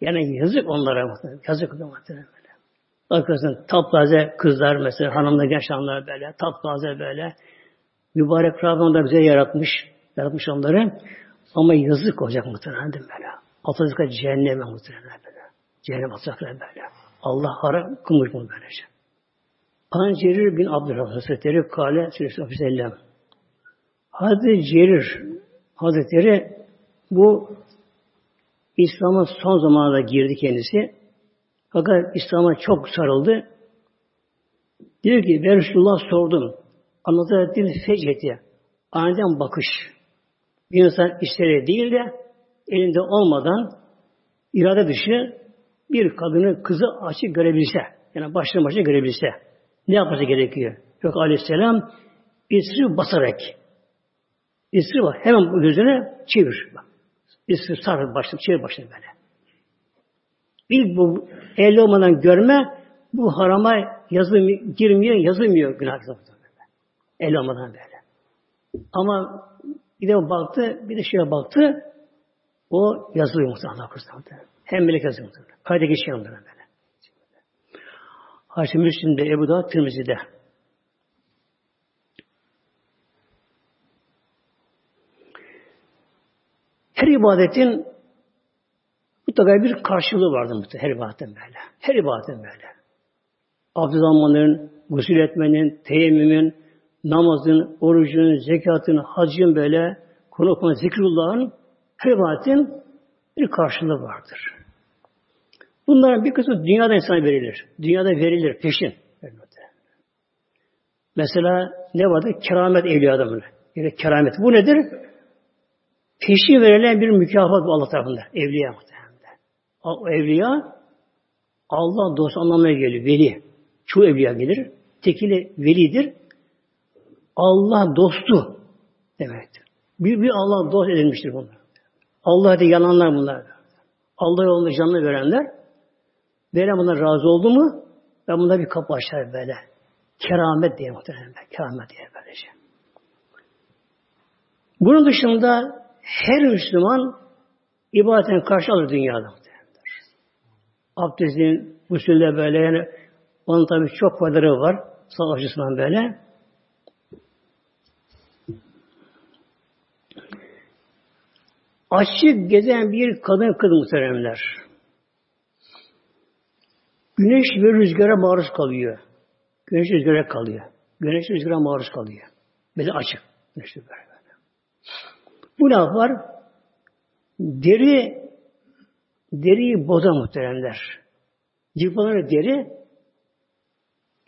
Yani yazık onlara. Yazık böyle. Bakıyorsun taptaze kızlar mesela hanımla genç hanımlar böyle taptaze böyle. Mübarek Rabbim da bize yaratmış. Yaratmış onları. Ama yazık olacak muhtemelen böyle? Atacaklar cehenneme muhtemelen böyle. Cehennem atacaklar böyle. Allah haram kılmış bunu böylece. Ancerir bin Abdurrahman Hazretleri Kale Süleyman Hazreti Cerir Hazretleri bu İslam'a son zamanlarda girdi kendisi. Fakat İslam'a çok sarıldı. Diyor ki ben Resulullah sordum. Anlatı ettiğim feceti. Aniden bakış. Bir insan isteri değil de elinde olmadan irade dışı bir kadını kızı açık görebilse, yani başlı başına görebilse ne yapması gerekiyor? Yok aleyhisselam isri basarak isri var. Hemen gözüne çevir. İsri sar başını, çevir başını böyle. İlk bu el olmadan görme bu harama yazılmıyor, girmiyor, yazılmıyor günah El olmadan böyle. Ama bir de baktı, bir de şeye baktı, o yazılıyor muhtemelen. Hem melek yazıyor muhtemelen. Kayda geçiyor onlara böyle. Haşim Müslim'de, Ebu Dağ, Tirmizi'de. Her ibadetin mutlaka bir karşılığı vardır mutlaka her ibadetin böyle. Her ibadetin böyle. Abdest almanın, gusül etmenin, teyemmümün, namazın, orucun, zekatın, hacın böyle, konu okuma, zikrullahın her ibadetin bir karşılığı vardır. Bunların bir kısmı dünyada insana verilir. Dünyada verilir peşin. Mesela ne vardı? Keramet evliyada böyle. Yani keramet. Bu nedir? Peşin verilen bir mükafat bu Allah tarafında. Evliya muhtemelen. O evliya Allah dostu anlamına geliyor. Veli. Çoğu evliya gelir. Tekili velidir. Allah dostu demektir. Bir, bir Allah dost edilmiştir bunlar. Allah'a yalanlar bunlar. Allah yolunda canını verenler veren bunlar razı oldu mu ben buna bir kapı açar böyle. Keramet diye muhtemelen. Keramet diye böylece. Bunun dışında her Müslüman ibadetin karşı alır dünyada. Abdestin, usulde böyle yani onun tabi çok faydaları var. Sağ açısından böyle. Açık gezen bir kadın kız muhteremler. Güneş ve rüzgara maruz kalıyor. Güneş rüzgara kalıyor. Güneş rüzgara maruz kalıyor. Böyle açık. Bu ne yapar? Deri deriyi boza muhteremler. Cıplanır deri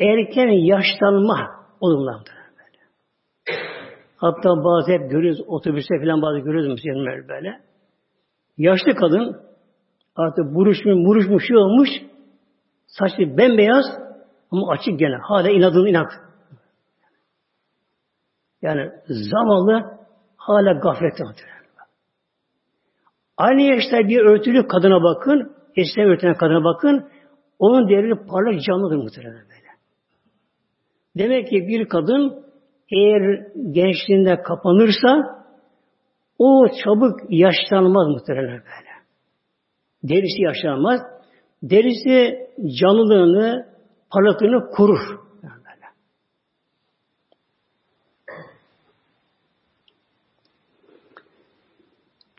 erken yaşlanma olumlandır. Hatta bazı hep görüyoruz, otobüste falan bazı görüyoruz Müslümanlar böyle. Yaşlı kadın artık buruşmuş, buruşmuş şey olmuş, saçı bembeyaz ama açık gene. Hala inadın inat. Yani zavallı hala gaflette. Aynı yaşta bir örtülü kadına bakın, eşte örtülen kadına bakın, onun değeri parlak canlıdır muhtemelen böyle. Demek ki bir kadın eğer gençliğinde kapanırsa o çabuk yaşlanmaz muhtemelen böyle. Derisi yaşlanmaz. Derisi canlılığını, parlaklığını korur.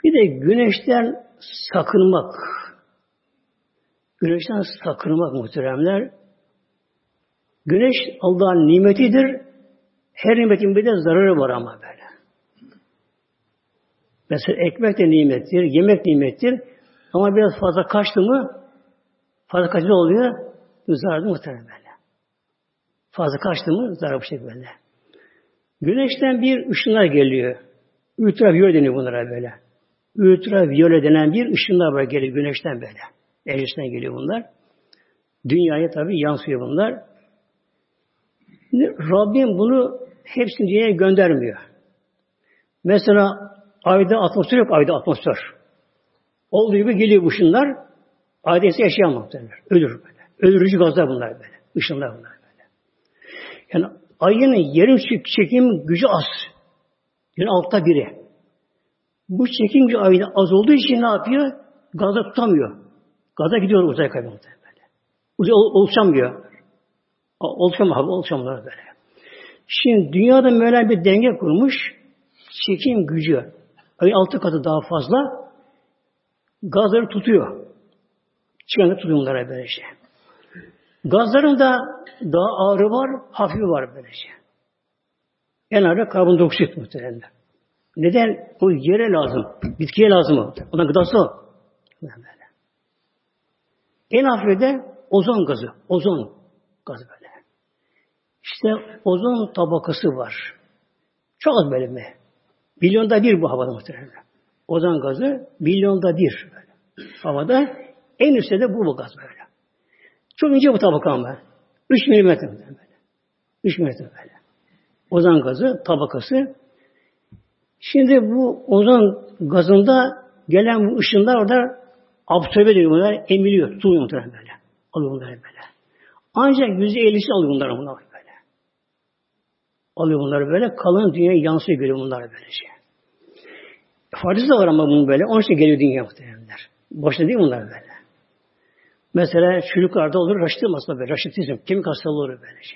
Bir de güneşten sakınmak. Güneşten sakınmak muhteremler. Güneş Allah'ın nimetidir. Her nimetin bir de zararı var ama böyle. Mesela ekmek de nimettir, yemek nimettir. Ama biraz fazla kaçtı mı fazla kaçtı oluyor? Zararlı muhtemelen böyle. Fazla kaçtı mı zarar bu şekilde. Güneşten bir ışınlar geliyor. Ultraviyole deniyor bunlara böyle. Ultraviyole denen bir ışınlar var geliyor güneşten böyle. Enerjisinden geliyor bunlar. Dünyaya tabi yansıyor bunlar. Rabbim bunu hepsini dünyaya göndermiyor. Mesela ayda atmosfer yok, ayda atmosfer. Olduğu gibi geliyor bu ışınlar, ayda ise yaşayamaz derler. Ölür böyle. Öldürücü gazlar bunlar böyle. Işınlar bunlar böyle. Yani ayın yerin çekim gücü az. Yani altta biri. Bu çekim gücü ayda az olduğu için ne yapıyor? Gazda tutamıyor. Gaza gidiyor uzay kaybı böyle. Uzay oluşamıyor. Oluşamıyor, oluşamıyor böyle. Şimdi dünyada Mevla bir denge kurmuş. Çekim gücü. Ayın altı katı daha fazla. Gazları tutuyor. Çıkanı tutuyor bunlara böylece. Gazların da daha ağırı var, hafifi var böylece. En ağırı karbondioksit muhtemelen. Neden? O yere lazım. Bitkiye lazım o. Ona gıdası o. En hafifi de ozon gazı. Ozon gazı böyle. İşte ozon tabakası var. Çok az böyle mi? Milyonda bir bu havada muhtemelen. Ozon gazı milyonda bir. Böyle. Havada en üstte de bu, gaz böyle. Çok ince bu tabaka ama. 3 milimetre böyle. 3 milimetre böyle. Ozon gazı tabakası. Şimdi bu ozon gazında gelen bu ışınlar orada absorbe ediyor bunlar, emiliyor, tutuluyor muhtemelen böyle. Alıyor bunları böyle. Ancak yüzde ellisi alıyor bunları bunlar böyle. Alıyor bunları böyle, kalın dünyaya yansıyor geliyor bunlar böylece. Şey. Faydası da var ama bunun böyle, onun için geliyor dünya muhtemelenler. Boşuna değil bunlar böyle. Mesela çocuklarda olur raşitizm aslında böyle, raşitizm, kemik hastalığı olur böylece.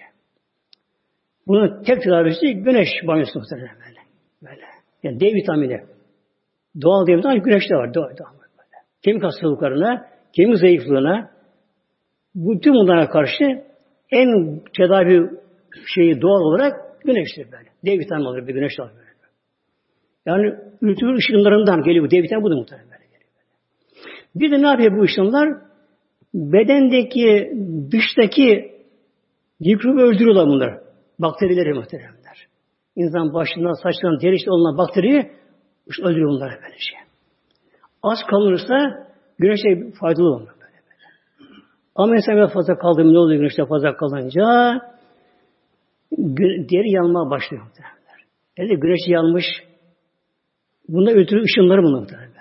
Bunun tek tedavisi güneş banyosu muhtemelen böyle. Böyle. Yani D vitamini. Doğal D vitamini güneşte var. Doğal, doğal böyle. Kemik hastalıklarına, kemik zayıflığına, bütün bunlara karşı en tedavi şeyi doğal olarak güneştir böyle. D vitamini alır bir güneş alır böyle. Yani ürtür ışınlarından geliyor bu D vitamini bu da muhtemelen böyle. Bir de ne yapıyor bu ışınlar? Bedendeki, dıştaki mikrobu öldürüyorlar bunlar. Bakterileri muhteremler. İnsan başından, saçından, derişte olunan bakteriyi öldürüyor bunlar böyle şey. Az kalırsa güneşe faydalı olur. Böyle böyle. Ama insan fazla kaldı ne oluyor güneşte fazla kalınca deri yanmaya başlıyor muhteremler. Yani güneş yanmış bunda ötürü ışınları bunlar muhteremler.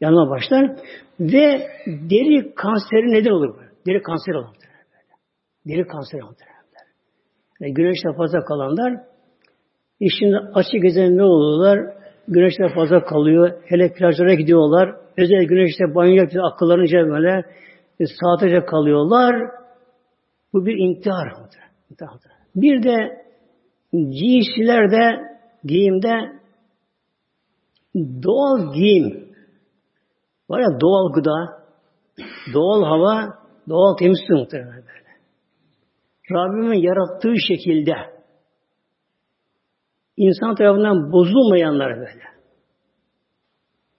Yanmaya başlar ve deri kanseri neden olur? Böyle. Deri kanseri olur. Deri kanseri olur. Yani güneşte fazla kalanlar işin açık gezen ne oluyorlar? Güneşte fazla kalıyor. Hele plajlara gidiyorlar. Özel güneşte banyo yapıyor. Akıllarınca böyle e, saatece kalıyorlar. Bu bir intihar. Bir de giysilerde, giyimde doğal giyim var ya doğal gıda, doğal hava, doğal temiz su muhtemelen böyle. Rabbimin yarattığı şekilde insan tarafından bozulmayanlar böyle.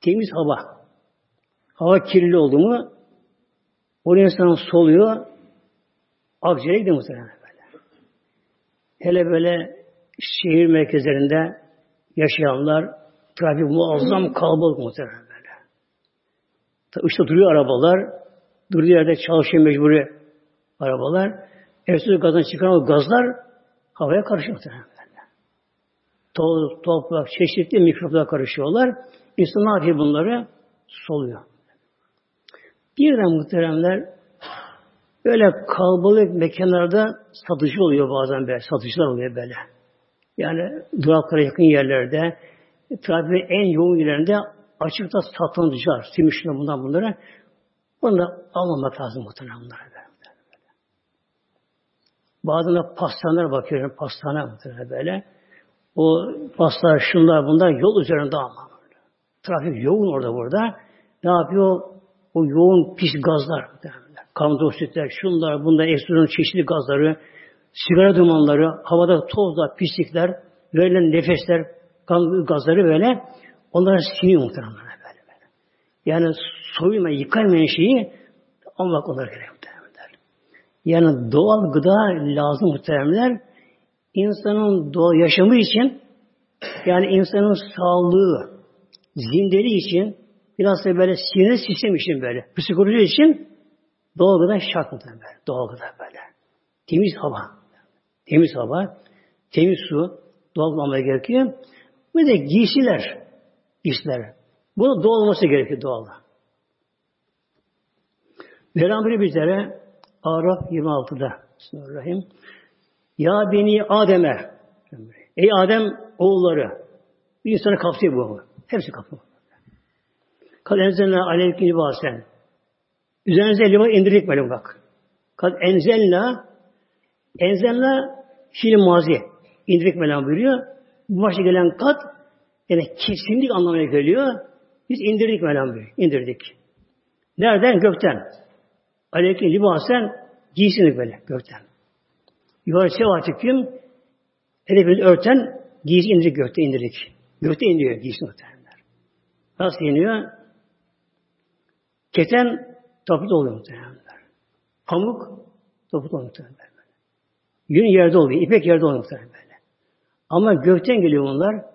Temiz hava. Hava kirli oldu mu o insan soluyor akciğere gidiyor muhtemelen böyle. Hele böyle şehir merkezlerinde yaşayanlar trafik muazzam kalabalık muhtemelen İşte duruyor arabalar. Durduğu yerde çalışıyor mecburi arabalar. Efsuz gazdan çıkan o gazlar havaya karışıyor. Toz, toprak, çeşitli mikroplar karışıyorlar. İnsan ne yapıyor bunları? Soluyor. Birden muhteremler böyle kalabalık mekanlarda satıcı oluyor bazen böyle. Satıcılar oluyor böyle. Yani duraklara yakın yerlerde trafiğin en yoğun yerlerinde açıkta satıcılar, simişler bundan bunları. Bunu almamak lazım muhtemelen bunlara. Bazen de pastaneler bakıyorum, pastane muhtemelen böyle. O pastalar, şunlar, bunlar yol üzerinde ama. Trafik yoğun orada burada. Ne yapıyor? O yoğun pis gazlar karbondioksitler, şunlar, bunlar, ekstra çeşitli gazları, sigara dumanları, havada tozlar, pislikler, verilen nefesler, gazları böyle onlara siniyor muhtemelen böyle, böyle. Yani soyma, yıkaymayan şeyi almak onlara gerekiyor. Yani doğal gıda lazım muhteremler. İnsanın doğal yaşamı için yani insanın sağlığı, zindeli için biraz da böyle sinir sistem için böyle, psikoloji için doğal gıda şart muhtemelen. Doğal gıda böyle. Temiz hava. Temiz hava, temiz su, doğal olmaya gerekiyor. Ve de giysiler, giysiler. Bu doğal olması gerekiyor doğal. Peygamber bizlere Araf 26'da. Bismillahirrahmanirrahim. Ya beni Adem'e. Ey Adem oğulları. Bir insanı kapsıyor bu. Hepsi kapsıyor. Kad enzelna aleyke libasen. Üzerinize libas indirdik böyle bak. Kad enzelna enzelna fiil mazi. İndirdik melam buyuruyor. Bu başta gelen kat yani kesinlik anlamına geliyor. Biz indirdik buyuruyor. İndirdik. Nereden? Gökten. Aleyke libasen giysini böyle gökten. Yuvarı seva kim? Elini örten giysi indirdik gökte indirdik. Gökte indiriyor giysi muhtemelenler. Nasıl iniyor? Keten toplu oluyor muhtemelenler. Pamuk toplu oluyor muhtemelenler. Yün yerde oluyor, ipek yerde oluyor muhtemelen. Ama gökten geliyor bunlar,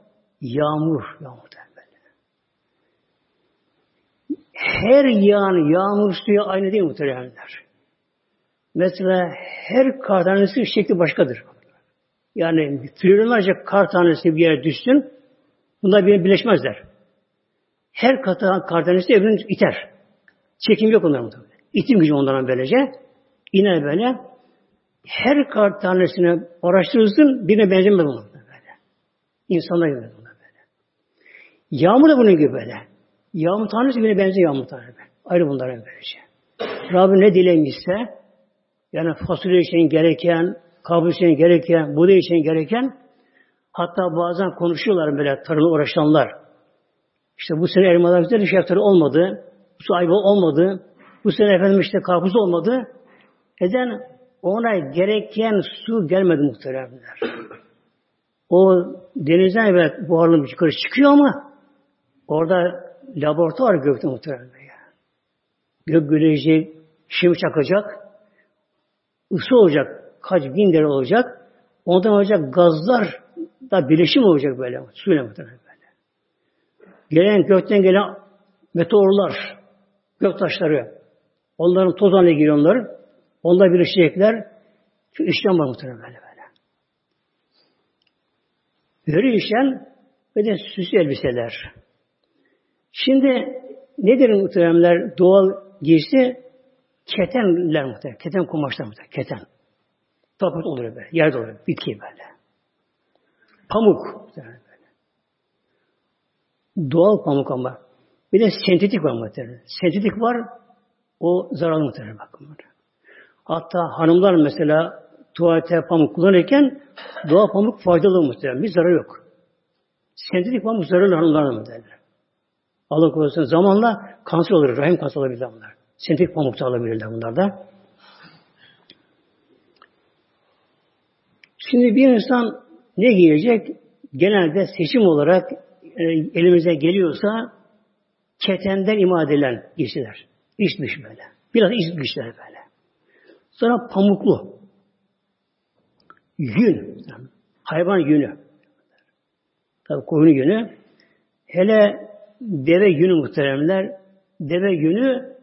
yağmur, yağmur böyle. Her yağan yağmur suyu aynı değil muhtemelenler. Mesela her kar tanesi şekli başkadır. Yani trilyonlarca kar tanesi bir yere düşsün, bunlar birbirine birleşmezler. Her kata kar tanesi birbirini iter. Çekim yok onların muhtemelen. İtim gücü onların böylece. İner böyle her kar tanesine araştırırsın birine benzemez bunlar böyle. İnsanlar gibi. Yağmur da bunun gibi böyle. Yağmur tanesi birine benziyor yağmur tanesi. Ayrı bunların böylece. Rabbim ne dilemişse yani fasulye için gereken, kabul için gereken, buğday için gereken hatta bazen konuşuyorlar böyle tarımla uğraşanlar. İşte bu sene elmalar güzel şeftali olmadı. Bu sene olmadı. Bu sene efendim işte karpuz olmadı. Neden? ona gereken su gelmedi muhteremler. O denizden evet buharlı yukarı çıkıyor ama orada laboratuvar gökte muhteremler. Ya. Gök gülecek, şim çakacak, ısı olacak, kaç bin lira olacak, ondan olacak gazlar da birleşim olacak böyle, suyla muhtemelen böyle. Gelen gökten gelen meteorlar, gök taşları, onların toz haline giriyor onları. Onlar birleşecekler. Şu işlem var muhtemelen böyle böyle. Böyle işlem ve de süslü elbiseler. Şimdi nedir muhteremler doğal giysi? Ketenler muhtemelen. Keten kumaşlar muhtemelen. Keten. Toprak olur böyle. Yerde olur. Bitki böyle. Pamuk böyle. Doğal pamuk ama. Bir de sentetik var muhtemelen. Sentetik var. O zararlı muhtemelen bakın. Burada. Hatta hanımlar mesela tuvalete pamuk kullanırken doğal pamuk faydalı muhtemelen. Bir zararı yok. Sentetik pamuk zararlı hanımlar mı derler. Allah korusun zamanla kanser olur. Rahim kanser olabilir bunlar. Sentetik pamuk da alabilirler bunlar da. Şimdi bir insan ne giyecek? Genelde seçim olarak e, elimize geliyorsa ketenden ima edilen giysiler. İç dış böyle. Biraz iç dışlar böyle. Sonra pamuklu. Yün. Hayvan yünü. Tabi koyun yünü. Hele deve yünü muhteremler. Deve yünü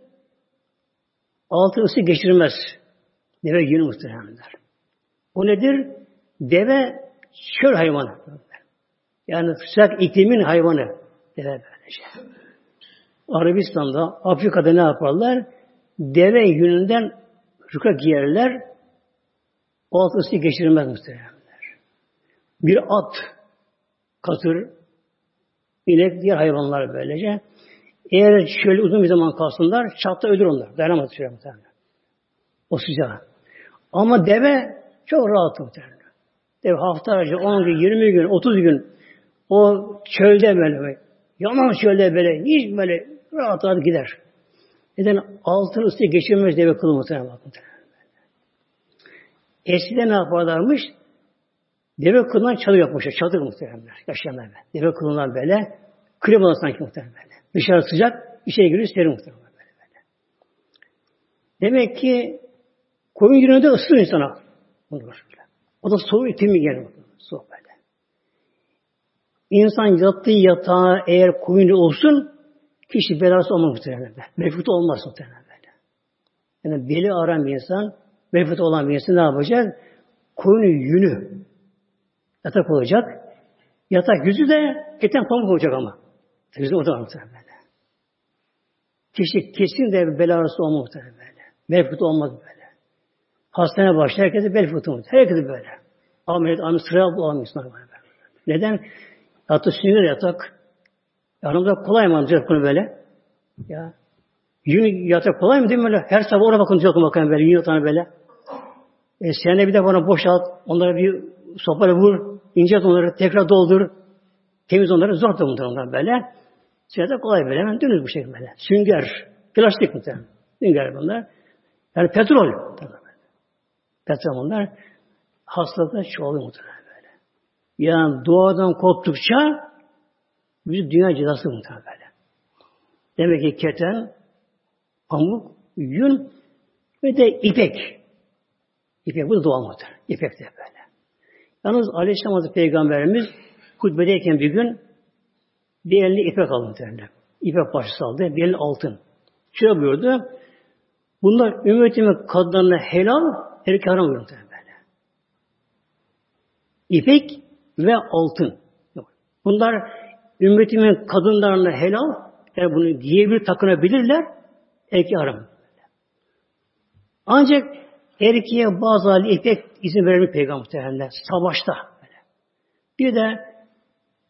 altı ısı geçirmez. Deve yünü muhteremler. O nedir? Deve çöl hayvanı. Yani sıcak iklimin hayvanı. Deve böylece. Arabistan'da, Afrika'da ne yaparlar? Deve yününden Ruka giyerler, o altısı geçirilmez muhtemelenler. Bir at, katır, inek, diğer hayvanlar böylece. Eğer şöyle uzun bir zaman kalsınlar, çatta ölür onlar. Dayanamaz şöyle muhtemelen. O sıcağı. Ama deve çok rahat muhtemelen. Deve haftalarca, 10 gün, 20 gün, 30 gün o çölde böyle, yanan çölde böyle, hiç böyle rahat rahat gider. Neden? Altın ısıyı geçirmez deve kılı muhtemelen. Eskiden ne yaparlarmış? Deve kılından çadır yapmışlar. Çadır muhtemelen. Yaşayanlar böyle. Deve kılından böyle. Klimalı sanki muhtemelen böyle. Dışarı sıcak, içeri giriyor serin muhtemelen böyle, böyle. Demek ki koyun gününde ısır insana. Böyle. O da soğuk itimi gelir. Soğuk böyle. İnsan yattığı yatağa eğer koyun olsun Kişi belası olmaz muhtemelen. Mevcut olmaz muhtemelen böyle. Yani beli aran bir insan, mevcut olan bir insan ne yapacak? Koyunu yünü yatak olacak. Yatak yüzü de keten pamuk olacak ama. Yüzü o da muhtemelen. Kişi kesin de bel arası olmaz muhtemelen. Mevcut olmaz böyle. Hastaneye başlar herkese bel fıtığı Herkese böyle. Ameliyat, ameliyat sıraya olan insanlar böyle. Neden? Hatta sinir yatak, Yanımda kolay mı amca bunu böyle? Ya. Yün yatak kolay mı değil mi böyle? Her sabah ona bakın diyor bakayım böyle. Yün yatağına böyle. E sen de bir de bana boşalt. Onları bir sopayla vur. İncelt onları. Tekrar doldur. Temiz onları. Zor da bunlar böyle. Sen de kolay böyle. Hemen dönüyoruz bu şekilde böyle. Sünger. Plastik muhtemelen. Sünger bunlar. Yani petrol. Petramonlar hastalıklar çoğalıyor muhtemelen böyle. Yani doğadan koptukça bir dünya cezası muhtemelen böyle. Demek ki keten, pamuk, yün ve de ipek. İpek bu da doğal muhtemelen. İpek de böyle. Yalnız Aleyhisselam Hazreti Peygamberimiz hutbedeyken bir gün bir elini ipek aldı muhtemelen. İpek parçası aldı. Bir elini altın. Şöyle buyurdu. Bunlar ümmetimin kadınlarına helal, erkek haram buyurdu böyle. İpek ve altın. Bunlar ümmetimin kadınlarına helal, yani bunu giyebilir, takınabilirler, erkek haram. Ancak erkeğe bazı hali ipek izin vermiş peygamber muhtemelen savaşta. Böyle. Bir de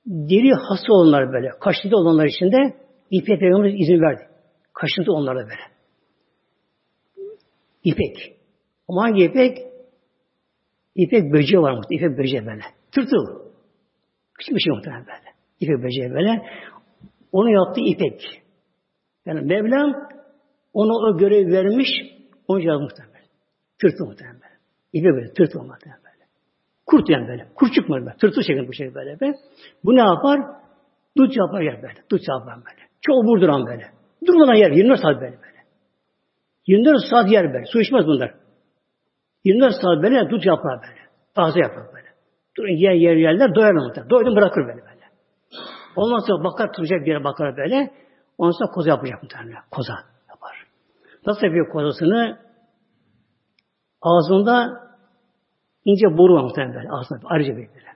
deri hasta olanlar böyle, kaşıntı olanlar için de ipek peygamber izin verdi. Kaşıntı onlara böyle. İpek. Ama hangi ipek? İpek böceği var mı? İpek böceği böyle. Tırtıl. Küçük bir şey muhtemelen böyle. İpek böceği böyle. Onu yaptı ipek. Yani Mevlam ona o görev vermiş, onu muhtemelen. Tırtıl muhtemelen böyle. İpek böyle, tırtıl muhtemelen böyle. Kurt yani böyle. Kurçuk mu böyle? Tırtıl şeklinde bu şey böyle. böyle. Bu ne yapar? Dut yapar yer böyle. Dut yapar böyle. Çok vurduran böyle. Durmadan yer. 24 saat böyle böyle. 24 saat yer böyle. Su içmez bunlar. 24 saat böyle dut yapar böyle. Taze yapar böyle. Dur, yer yer yerler doyar muhtemelen. Doydum bırakır böyle böyle. Ondan sonra bakar tutacak bir yere bakar böyle. Ondan sonra koza yapacak muhtemelen. Koza yapar. Nasıl yapıyor kozasını? Ağzında ince boru var muhtemelen böyle. Ağzında ayrıca bir böyle.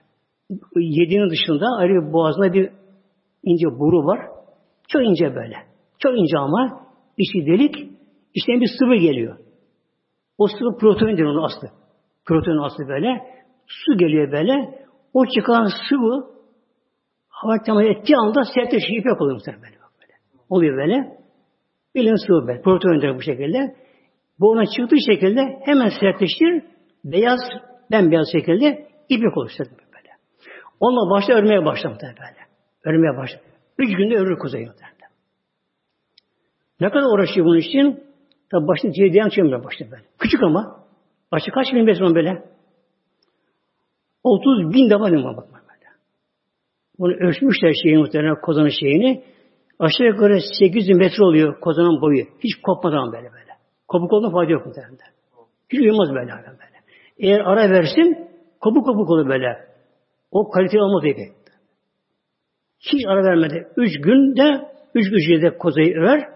Yediğinin dışında ayrı bir boğazında bir ince boru var. Çok ince böyle. Çok ince ama içi delik. İçten bir sıvı geliyor. O sıvı proteindir onun aslı. Protein aslı böyle. Su geliyor böyle. O çıkan sıvı hava temas ettiği anda sertleşiyor. ipek oluyor muhtemelen böyle. Oluyor böyle. Bilin sıvı böyle. Proteindir bu şekilde. Bu ona çıktığı şekilde hemen sertleşir. Beyaz, bembeyaz şekilde ipek olur böyle. Onunla başta örmeye başladı böyle. Örmeye başladı. Üç günde örür kuzey muhtemelen. Ne kadar uğraşıyor bunun için? Tabi başta cediyen çömüyor başta böyle. Küçük ama. Başta kaç bin metre böyle? 30 bin defa limon bakma böyle. Bunu ölçmüşler şeyini muhtemelen kozanın şeyini. Aşağı yukarı 800 metre oluyor kozanın boyu. Hiç kopmadan böyle böyle. Kopuk olduğunda fayda yok muhtemelen. Hiç uyumaz böyle böyle. Eğer ara versin kopuk kopuk olur böyle. O kaliteli olmaz diye. Hiç ara vermedi. Üç günde, üç gecede kozayı över.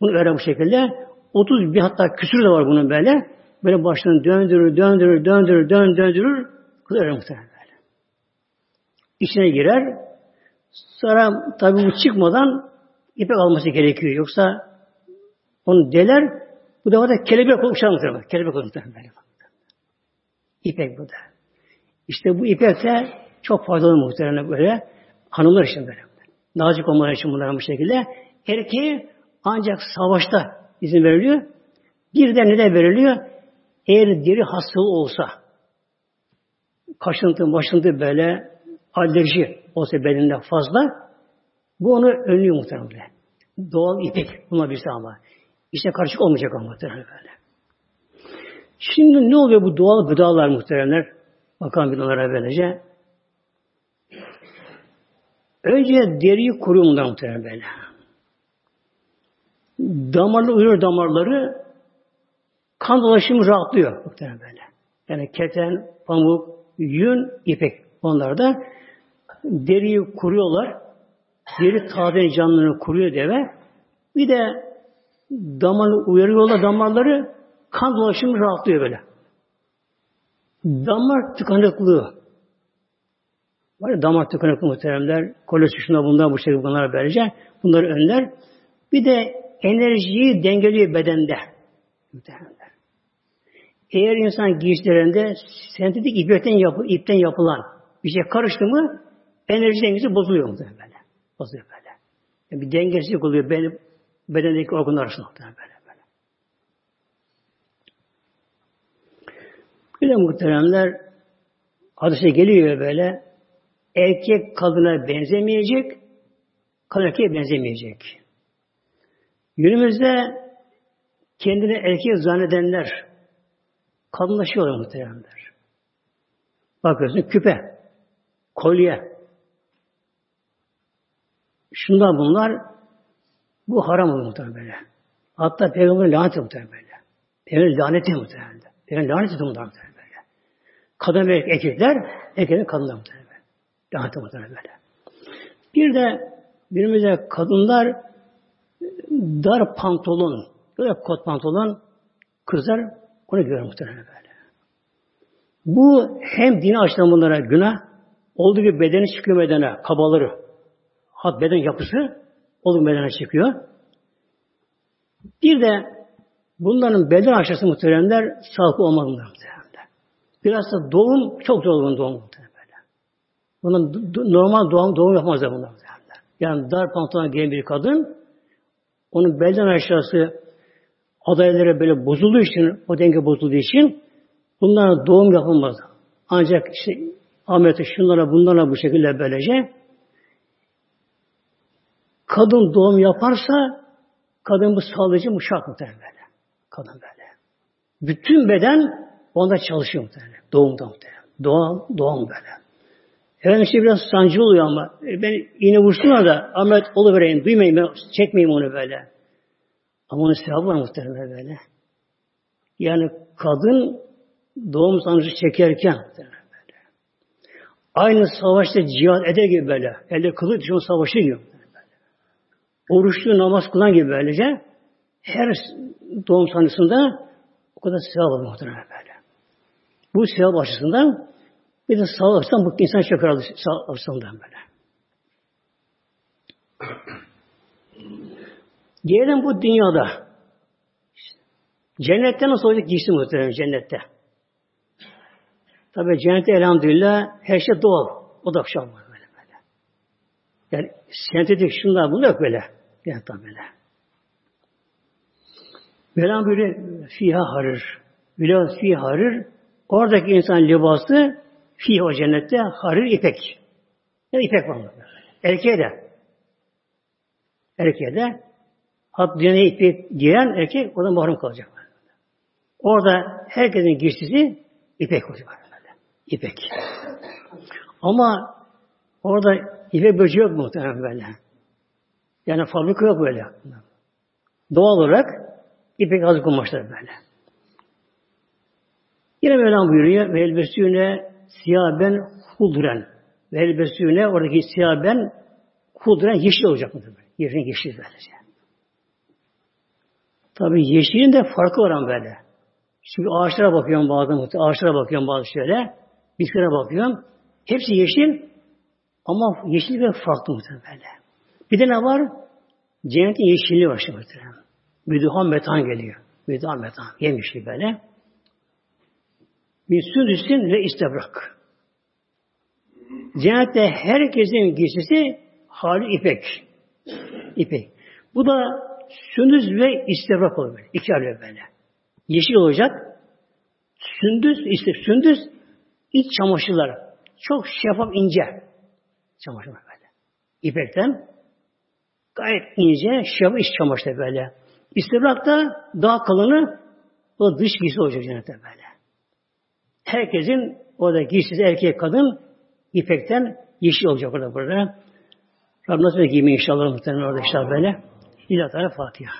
Bunu örer bu şekilde. 30 bir hatta küsür de var bunun böyle. Böyle baştan döndürür, döndürür, döndürür, döndürür, döndürür. Kız örer muhtemelen böyle. İçine girer. Sonra tabi bu çıkmadan ipek alması gerekiyor. Yoksa onu deler. Bu defa da kelebek uçar muhtemelen. Kelebek muhtemelen böyle. İpek bu da. İşte bu ipek de çok faydalı muhtemelen böyle. Hanımlar için böyle. Nazik olmaları için bunlar bu şekilde. Erkeği ancak savaşta izin veriliyor. Bir de neden veriliyor? Eğer deri hastalığı olsa, kaşıntı, başıntı böyle, alerji olsa bedeninde fazla, bu onu önlüyor muhtemelen. Doğal ipek buna birisi ama. İşte karışık olmayacak ama muhtemelen böyle. Şimdi ne oluyor bu doğal gıdalar muhteremler? Bakalım bir onlara böylece. Önce deriyi kuruyor muhtemelen böyle. Damarlı uyuyor damarları kan dolaşımı rahatlıyor muhtemelen böyle. Yani keten, pamuk, yün, ipek onlar da deriyi kuruyorlar. Deri taze canlılığını kuruyor deve. Bir de damarlı uyarıyorlar damarları kan dolaşımı rahatlıyor böyle. Damar tıkanıklığı var ya damar tıkanıklığı muhteremler, kolesterol bundan bu şekilde bunlar böylece bunları önler. Bir de enerjiyi dengeliyor bedende. Muhteremler. Eğer insan giysilerinde sentetik ipten, yapı, ipten yapılan bir şey karıştı mı enerji dengesi bozuluyor muhtemelen. Bozuluyor böyle. Yani bir dengesizlik oluyor benim bedendeki organlar arasında böyle böyle. Bir de muhteremler hadise geliyor böyle erkek kadına benzemeyecek kadın erkeğe benzemeyecek. Günümüzde kendini erkek zannedenler Kadınlaşıyorlar muhteremler. Bakıyorsun küpe, kolye. Şundan bunlar bu haram olur muhtemelen böyle. Hatta Peygamber lanet muhtemelen böyle. Peygamber laneti muhtemelen. Peygamber laneti muhtemelen böyle. Kadın ve erkekler, erkekler kadınlar muhtemelen böyle. Laneti muhtemelen böyle. Bir de birimize kadınlar dar pantolon, böyle kot pantolon kızlar onu görür muhtemelen böyle. Bu hem dini açıdan bunlara günah, olduğu gibi bedeni çıkıyor bedene, kabaları. Hat beden yapısı olduğu bedene çıkıyor. Bir de bunların beden aşağısı muhteremler sağlıklı olmaz muhteremler. Biraz da doğum, çok zor doğum muhteremler. Bunun normal doğum, doğum yapmazlar bunlar muhteremler. Yani dar pantolon giyen bir kadın, onun belden aşağısı adaylara böyle bozulduğu için, o denge bozulduğu için bunlara doğum yapılmaz. Ancak işte Ahmet'e şunlara bunlara bu şekilde böylece kadın doğum yaparsa kadın bu sağlayıcı bu şart muhtemelen böyle. Kadın böyle. Bütün beden onda çalışıyor muhtemelen. Doğumda muhtemelen. Doğum, doğum böyle. Efendim işte biraz sancılı oluyor ama e, ben iğne vursunlar da Ahmet oluvereyim, duymayayım, çekmeyeyim onu böyle. Ama onun sevabı var muhtemelen böyle. Yani kadın doğum sancısı çekerken böyle. Aynı savaşta cihat eder gibi böyle. Elde kılıç düşman savaşı gibi. Oruçlu namaz kılan gibi böylece her doğum sancısında o kadar sevap alır muhtemelen böyle. Bu sevap açısından bir de sağlık açısından bu insan çeker sağlık açısından böyle. <clears throat> Diyelim bu dünyada cennette nasıl olacak giysi muhtemelen cennette. Tabi cennette elhamdülillah her şey doğal. O da akşam var böyle böyle. Yani sentetik şunlar bunlar yok böyle. Yani tabi böyle. Mevlam böyle fiha harir. Bila fiha harir. Oradaki insan libası fiha o cennette harir ipek. Yani ipek var. Erkeğe de. Erkeğe de Hatta dünyaya ipek giyen erkek oradan mahrum kalacak. Orada herkesin giysisi ipek olacak. İpek. Ama orada ipek böceği yok muhtemelen böyle. Yani fabrika yok böyle. Doğal olarak ipek az kumaşlar böyle. Yine Mevlam buyuruyor ve elbesüne siyaben hudren ve elbesüne oradaki siyaben hudren yeşil olacak mı? Yeşil yeşil böylece. Tabi yeşilin de farkı var böyle. Çünkü ağaçlara bakıyorum bazen, ağaçlara bakıyorum bazı şöyle, bitkilere bakıyorum. Hepsi yeşil ama yeşil bir farklı muhtemelen. Bir de ne var? Cennetin yeşilliği var şimdi. Müduhan metan geliyor. Müduhan metan. Yemişli böyle. Bir sündüsün ve istebrak. Cennette herkesin giysisi hali ipek. İpek. Bu da sündüz ve istebrak olur böyle. İki alıyor böyle. Yeşil olacak. Sündüz, işte sündüz iç çamaşırlar. Çok şeffaf ince. Çamaşırlar böyle. İpekten gayet ince şeffaf iç çamaşır böyle. İstebrak da daha kalını o dış giysi olacak cennette böyle. Herkesin orada giysisi erkek kadın ipekten yeşil olacak orada burada. Rabbim nasıl giymeyi inşallah muhtemelen orada işte böyle. İlahi Fatiha.